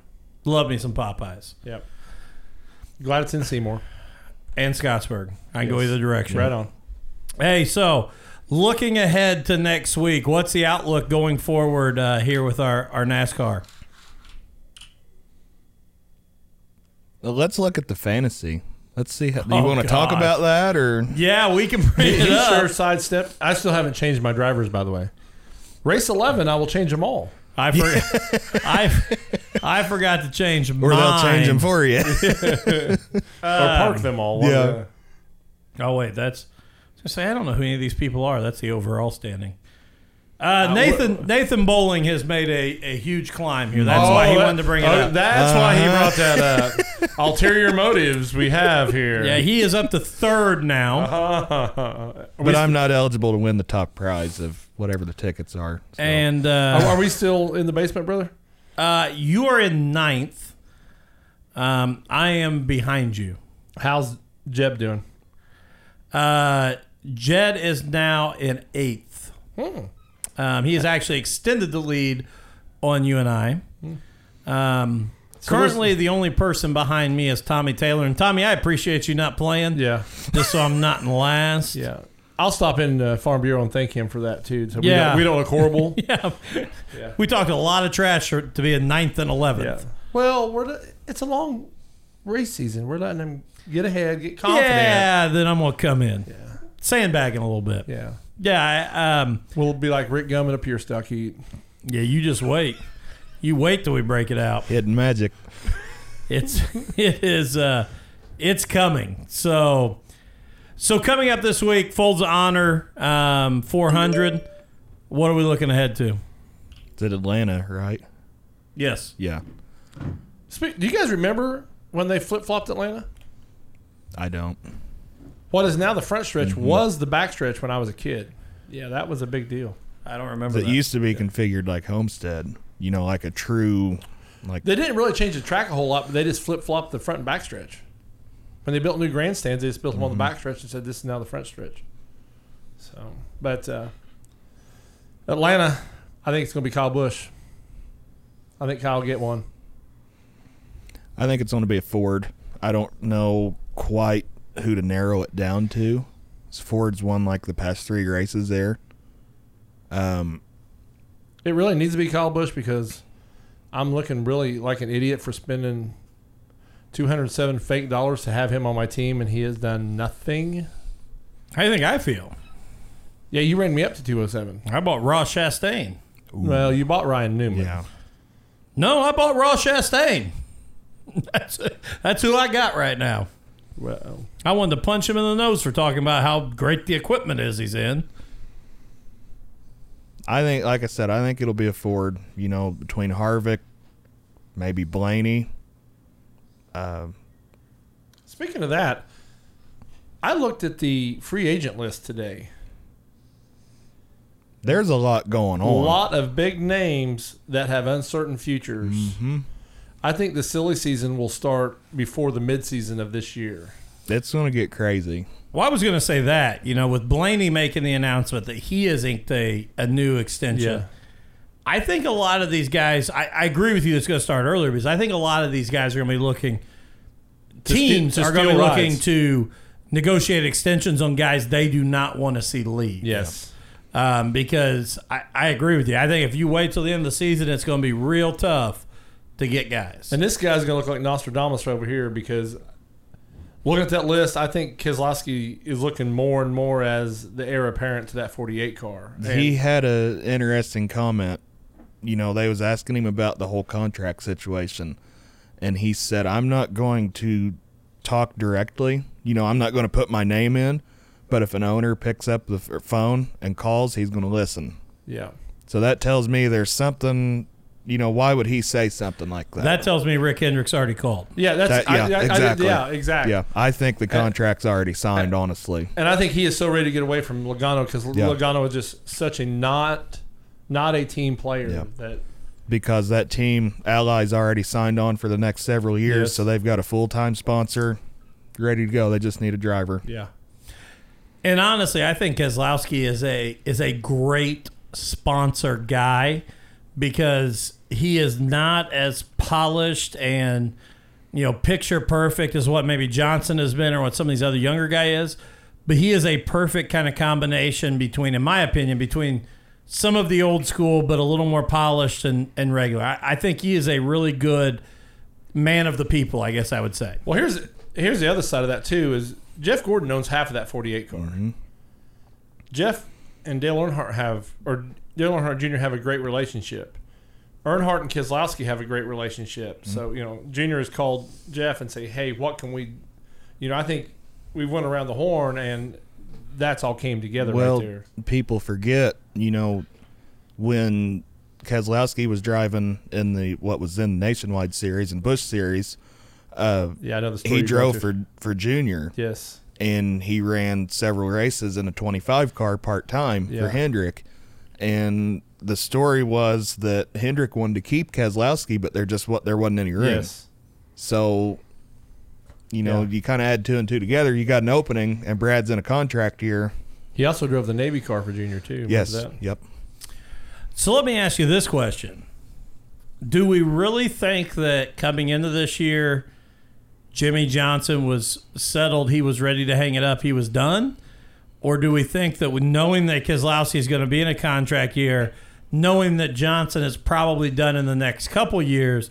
love me some Popeyes Yep. Glad it's in Seymour. and Scottsburg. I can go Yes. either direction. Right on. Hey, so looking ahead to next week, what's the outlook going forward uh, here with our, our NASCAR? Well, let's look at the fantasy. Let's see. How, do you Oh, want to talk about that or? Yeah, we can bring He it up. sure sidestepped. I still haven't changed my drivers, by the way. Race 11, I will change them all. I for, I I forgot to change them. Or they'll change them for you. or park them all. Yeah. of the- Oh wait, that's. I gonna say I don't know who any of these people are. That's the overall standing. Uh, Nathan Nathan Bowling has made a, a huge climb here. That's why he Oh, wanted to bring it oh, up. That's why he Uh-huh. brought that up. Ulterior motives we have here. yeah, he is up to third now. Are we But I'm not eligible to win the top prize of whatever the tickets are. so. And Are, uh, are we still in the basement, brother? uh, you are in ninth. Um, I am behind you. How's Jeb doing? Uh, Jed is now in eighth. Um, he has actually extended the lead on you and I. Um, currently, the only person behind me is Tommy Taylor. And Tommy, I appreciate you not playing, Yeah, just so I'm not in last. yeah. I'll stop in uh, Farm Bureau and thank him for that too. So we, Yeah. don't, we don't look horrible. yeah. Yeah. We talked a lot of trash for, to be in ninth and eleventh. yeah. Well, we're it's a long race season. We're letting them get ahead, get confident. Yeah, then I'm gonna come in, Yeah. sandbagging a little bit. Yeah. Yeah, I, um, We'll be like Rick Gum in a pure stock heat. yeah. You just wait. You wait till we break it out. hidden magic. It's it is uh it's coming. So so coming up this week, Folds of Honor um 400. What are we looking ahead to? It's at Atlanta, right? Yes. Yeah. Speak, do you guys remember when they flip flopped Atlanta? I don't. What is now the front stretch was the back stretch when I was a kid. Yeah, that was a big deal. I don't remember It that. used to be configured like Homestead. You know, like a true, like They didn't really change the track a whole lot, but they just flip flopped the front and back stretch. When they built new grandstands, they just built them on the back stretch and said this is now the front stretch. So, but uh, Atlanta, I think it's going to be Kyle Busch. I think Kyle will get one. I think it's going to be a Ford. I don't know quite who to narrow it down to. Ford's won like the past three races there. Um, It really needs to be Kyle Busch because I'm looking really like an idiot for spending 207 fake dollars to have him on my team, and he has done nothing. How do you think I feel? Yeah, you ran me up to 207. How about Ross Chastain? Well, you bought Ryan Newman. Yeah. No, I bought Ross Chastain. That's that's who I got right now. Well, I wanted to punch him in the nose for talking about how great the equipment is he's in. I think, like I said, I think it'll be a Ford. You know, between Harvick, maybe Blaney. Uh, speaking of that, I looked at the free agent list today. there's a lot going on. A lot of big names that have uncertain futures. Mm-hmm. I think the silly season will start before the midseason of this year. It's going to get crazy. Well, I was going to say that, you know, with Blaney making the announcement that he has inked a, a new extension. Yeah. I think a lot of these guys, I, I agree with you, it's going to start earlier because I think a lot of these guys are going to be looking, To teams steal- are going to be looking to negotiate extensions on guys they do not want to see leave. Yes. Um, because I, I agree with you. I think if you wait till the end of the season, it's going to be real tough to get guys. And this guy's going to look like Nostradamus over here because looking at that list, I think Keselowski is looking more and more as the heir apparent to that 48 car. And he had an interesting comment. You know, they was asking him about the whole contract situation, and he said, "I'm not going to talk directly. You know, I'm not going to put my name in, but if an owner picks up the phone and calls, he's going to listen." yeah. So that tells me there's something. You know, why would he say something like that? that tells me Rick Hendricks already called. Yeah, that's That- yeah, I, I did- exactly. yeah, exactly. Yeah, I think the contract's already signed. honestly, And I think he is so ready to get away from Logano because Yeah. Logano is just such a not not a team player Yeah. that because that team Ally's already signed on for the next several years, Yes. so they've got a full time sponsor ready to go. They just need a driver. yeah. And honestly, I think Keselowski is a is a great sponsor guy because he is not as polished and you know picture perfect as what maybe Johnson has been or what some of these other younger guy is. But he is a perfect kind of combination between, in my opinion, between some of the old school but a little more polished and, and regular. I, I think he is a really good man of the people, I guess I would say. Well, here's here's the other side of that too. Is Jeff Gordon owns half of that 48 car. Mm-hmm. Jeff and Dale Earnhardt have, or Dale Earnhardt Jr. have a great relationship. Earnhardt and Keselowski have a great relationship. Mm-hmm. So you know, Junior has called Jeff and say, "Hey, what can we?" You know, I think we went around the horn, and that's all came together well, right there. people forget, you know, when Keselowski was driving in the what was then Nationwide Series and Busch Series. Uh, Yeah, I know the story he drove for for Junior. Yes. and he ran several races in a 25 car part time Yeah. for Hendrick. And the story was that Hendrick wanted to keep Keselowski, but there just what there wasn't any room. Yes. So, you know, Yeah. you kind of add two and two together. You got an opening, and Brad's in a contract year. He also drove the Navy car for Junior too. Remember Yes. that? Yep. So let me ask you this question. Do we really think that coming into this year, Jimmie Johnson was settled, he was ready to hang it up, he was done? Or do we think that with knowing that Keselowski is going to be in a contract year, knowing that Johnson is probably done in the next couple years,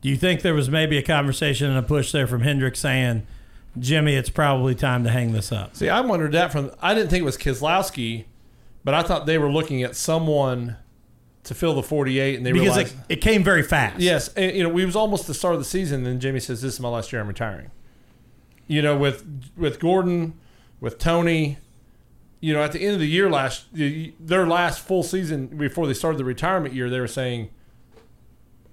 do you think there was maybe a conversation and a push there from Hendrick saying, Jimmie, it's probably time to hang this up? See, I wondered that from. I didn't think it was Keselowski, but I thought they were looking at someone to fill the 48, and they Because realized. it, it came very fast. yes, and, you know, we was almost the start of the season, and Jimmie says, "This is my last year. I'm retiring." You know, with with Gordon, with Tony, you know, at the end of the year last, their last full season before they started the retirement year, they were saying,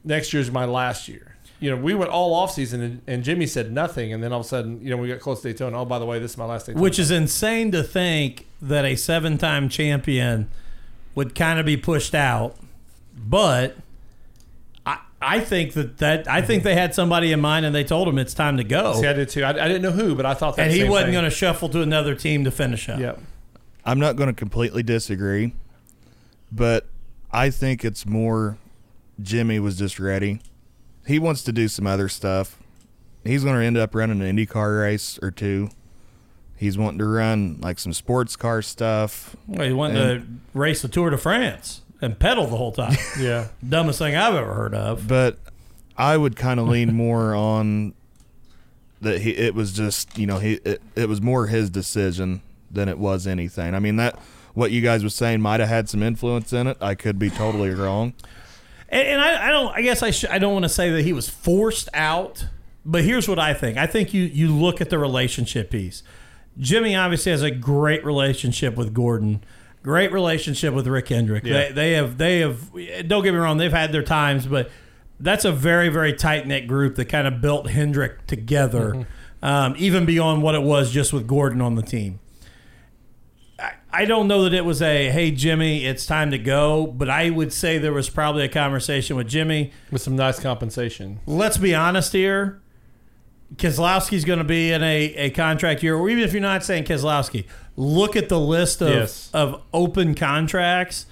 "Next year's my last year." You know, we went all off season, and, and Jimmie said nothing, and then all of a sudden, you know, we got close to Daytona. Oh, by the way, this is my last Daytona. Which is insane to think that a seven time champion would kind of be pushed out. But I, I think that, that I think they had somebody in mind and they told him it's time to go. See, I did too. I, I didn't know who, but I thought that. and he wasn't going to shuffle to another team to finish up. Yep. I'm not going to completely disagree, but I think it's more Jimmie was just ready. He wants to do some other stuff. He's going to end up running an IndyCar race or two. He's wanting to run like some sports car stuff. Well, he wanted to race the Tour de France and pedal the whole time. Yeah. Dumbest thing I've ever heard of. But I would kind of lean more on that he it was just, you know, he it, it was more his decision than it was anything. I mean that what you guys were saying might have had some influence in it. I could be totally wrong. And, and I, I don't. I guess I sh- I don't want to say that he was forced out, but here's what I think. I think you you look at the relationship piece. Jimmie obviously has a great relationship with Gordon, great relationship with Rick Hendrick. Yeah. They, they have they have. Don't get me wrong. They've had their times, but that's a very very tight knit group that kind of built Hendrick together, um, even beyond what it was just with Gordon on the team. I- don't know that it was a hey Jimmie, it's time to go, but I would say there was probably a conversation with Jimmie. with some nice compensation. Let's be honest here. Keselowski's going to be in a, a contract year, or even if you're not saying Keselowski, look at the list of, Yes. of open contracts.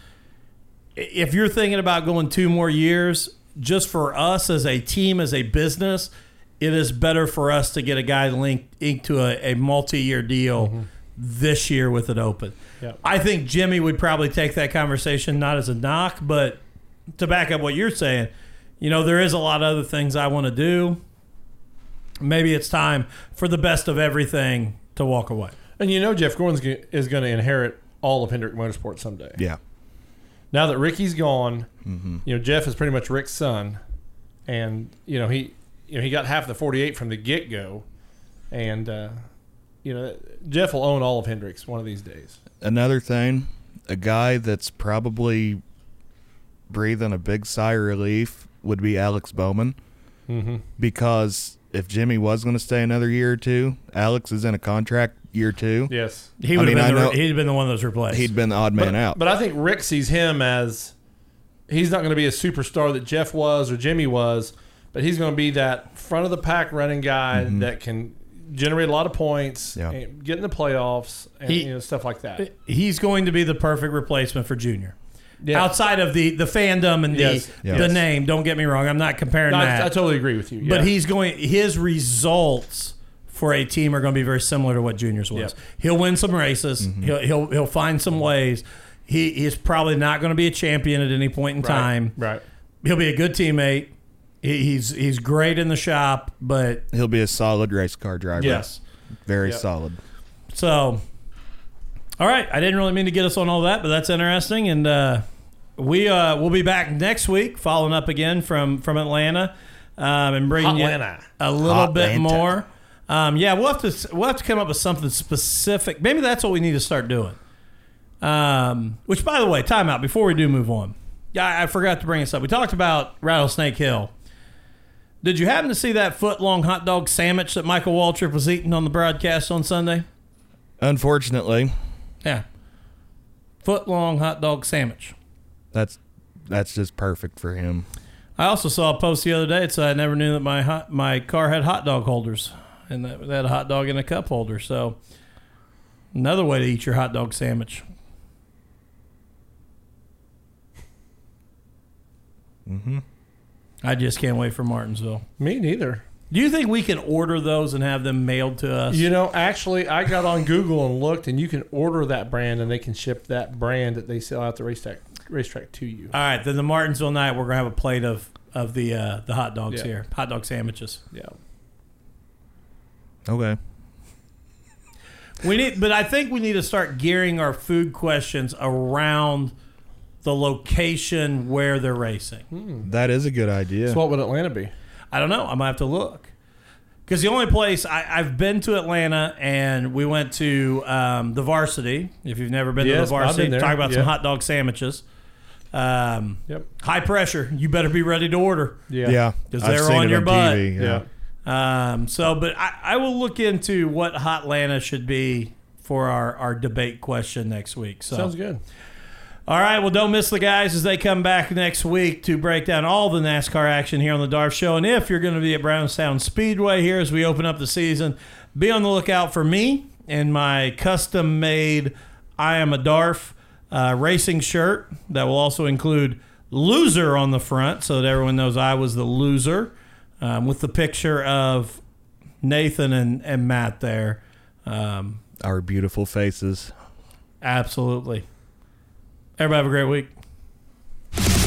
If you're thinking about going two more years, just for us as a team, as a business, it is better for us to get a guy linked inked to a, a multi year deal mm-hmm. This year with it open. Mm-hmm. I think Jimmie would probably take that conversation not as a knock, but to back up what you're saying, you know, there is a lot of other things I want to do. Maybe it's time for the best of everything to walk away. And you know Jeff Gordon is going to inherit all of Hendrick Motorsports someday. Yeah. Now that Ricky's gone, Mm-hmm. you know Jeff is pretty much Rick's son, and you know he, you know he got half the 48 from the get go, and uh, you know Jeff will own all of Hendricks one of these days. Another thing, a guy that's probably breathing a big sigh of relief would be Alex Bowman. Mhm. Because if Jimmie was going to stay another year or two, Alex is in a contract year two. Yes. He I would mean, I have been know- the, he'd have been the one that was replaced. He'd been the odd man but, out. But I think Rick sees him as he's not going to be a superstar that Jeff was or Jimmie was, but he's going to be that front of the pack running guy Mm-hmm. that can generate a lot of points, Yeah. and get in the playoffs, and He- you know stuff like that. He's going to be the perfect replacement for Junior. Yeah. Outside of the, the fandom and the Yes. The Yes. name, don't get me wrong. I'm not comparing No, that. I, I totally agree with you. But he's going. His results for a team are going to be very similar to what Junior's was. Yep. He'll win some races. Mm-hmm. He'll, he'll he'll find some ways. He he's probably not going to be a champion at any point in Right, time. right. He'll be a good teammate. He, he's he's great in the shop, but He'll be a solid race car driver. yes. Very Yep. solid. So, all right. I didn't really mean to get us on all that, but that's interesting. And uh, we uh, we'll be back next week, following up again from from Atlanta, um, and bringing you a little bit Hotlanta. more. Um, yeah, we'll have to we'll have to come up with something specific. Maybe that's what we need to start doing. Um, which, by the way, timeout before we do move on. Yeah, I I forgot to bring this up. We talked about Rattlesnake Hill. Did you happen to see that foot long hot dog sandwich that Michael Waltrip was eating on the broadcast on Sunday? Unfortunately, Yeah. Foot long hot dog sandwich. that's that's just perfect for him. I also saw a post the other day. It said I never knew that my hot, my car had hot dog holders, and that they had a hot dog in a cup holder. So another way to eat your hot dog sandwich. Mm-hmm. I just can't wait for Martinsville. Me neither. Do you think we can order those and have them mailed to us? You know, actually, I got on Google and looked, and you can order that brand, and they can ship that brand that they sell out the racetrack racetrack to you. All right, then the Martinsville night we're gonna have a plate of of the uh, the hot dogs Yeah. here, hot dog sandwiches. Yeah. Okay. We need, but I think we need to start gearing our food questions around the location where they're racing. That is a good idea. So what would Atlanta be? I don't know. I might have to look. Because the only place I, I've been to Atlanta and we went to um, the varsity. If you've never been Yes, to the I've varsity, been there. talk about Yeah. some hot dog sandwiches. Um, Yep. High pressure. You better be ready to order. Yeah. yeah, 'Cause I've they're on it your butt. TV, Yeah. Um, so, but I, I will look into what Hot Atlanta should be for our, our debate question next week. So Sounds good. All right, well, don't miss the guys as they come back next week to break down all the NASCAR action here on the Darf Show. And if you're going to be at Brownstown Speedway here as we open up the season, be on the lookout for me and my custom made I Am a Darf uh, racing shirt that will also include loser on the front so that everyone knows I was the loser um, with the picture of Nathan and, and Matt there. Um, Our beautiful faces. absolutely. Everybody have a great week.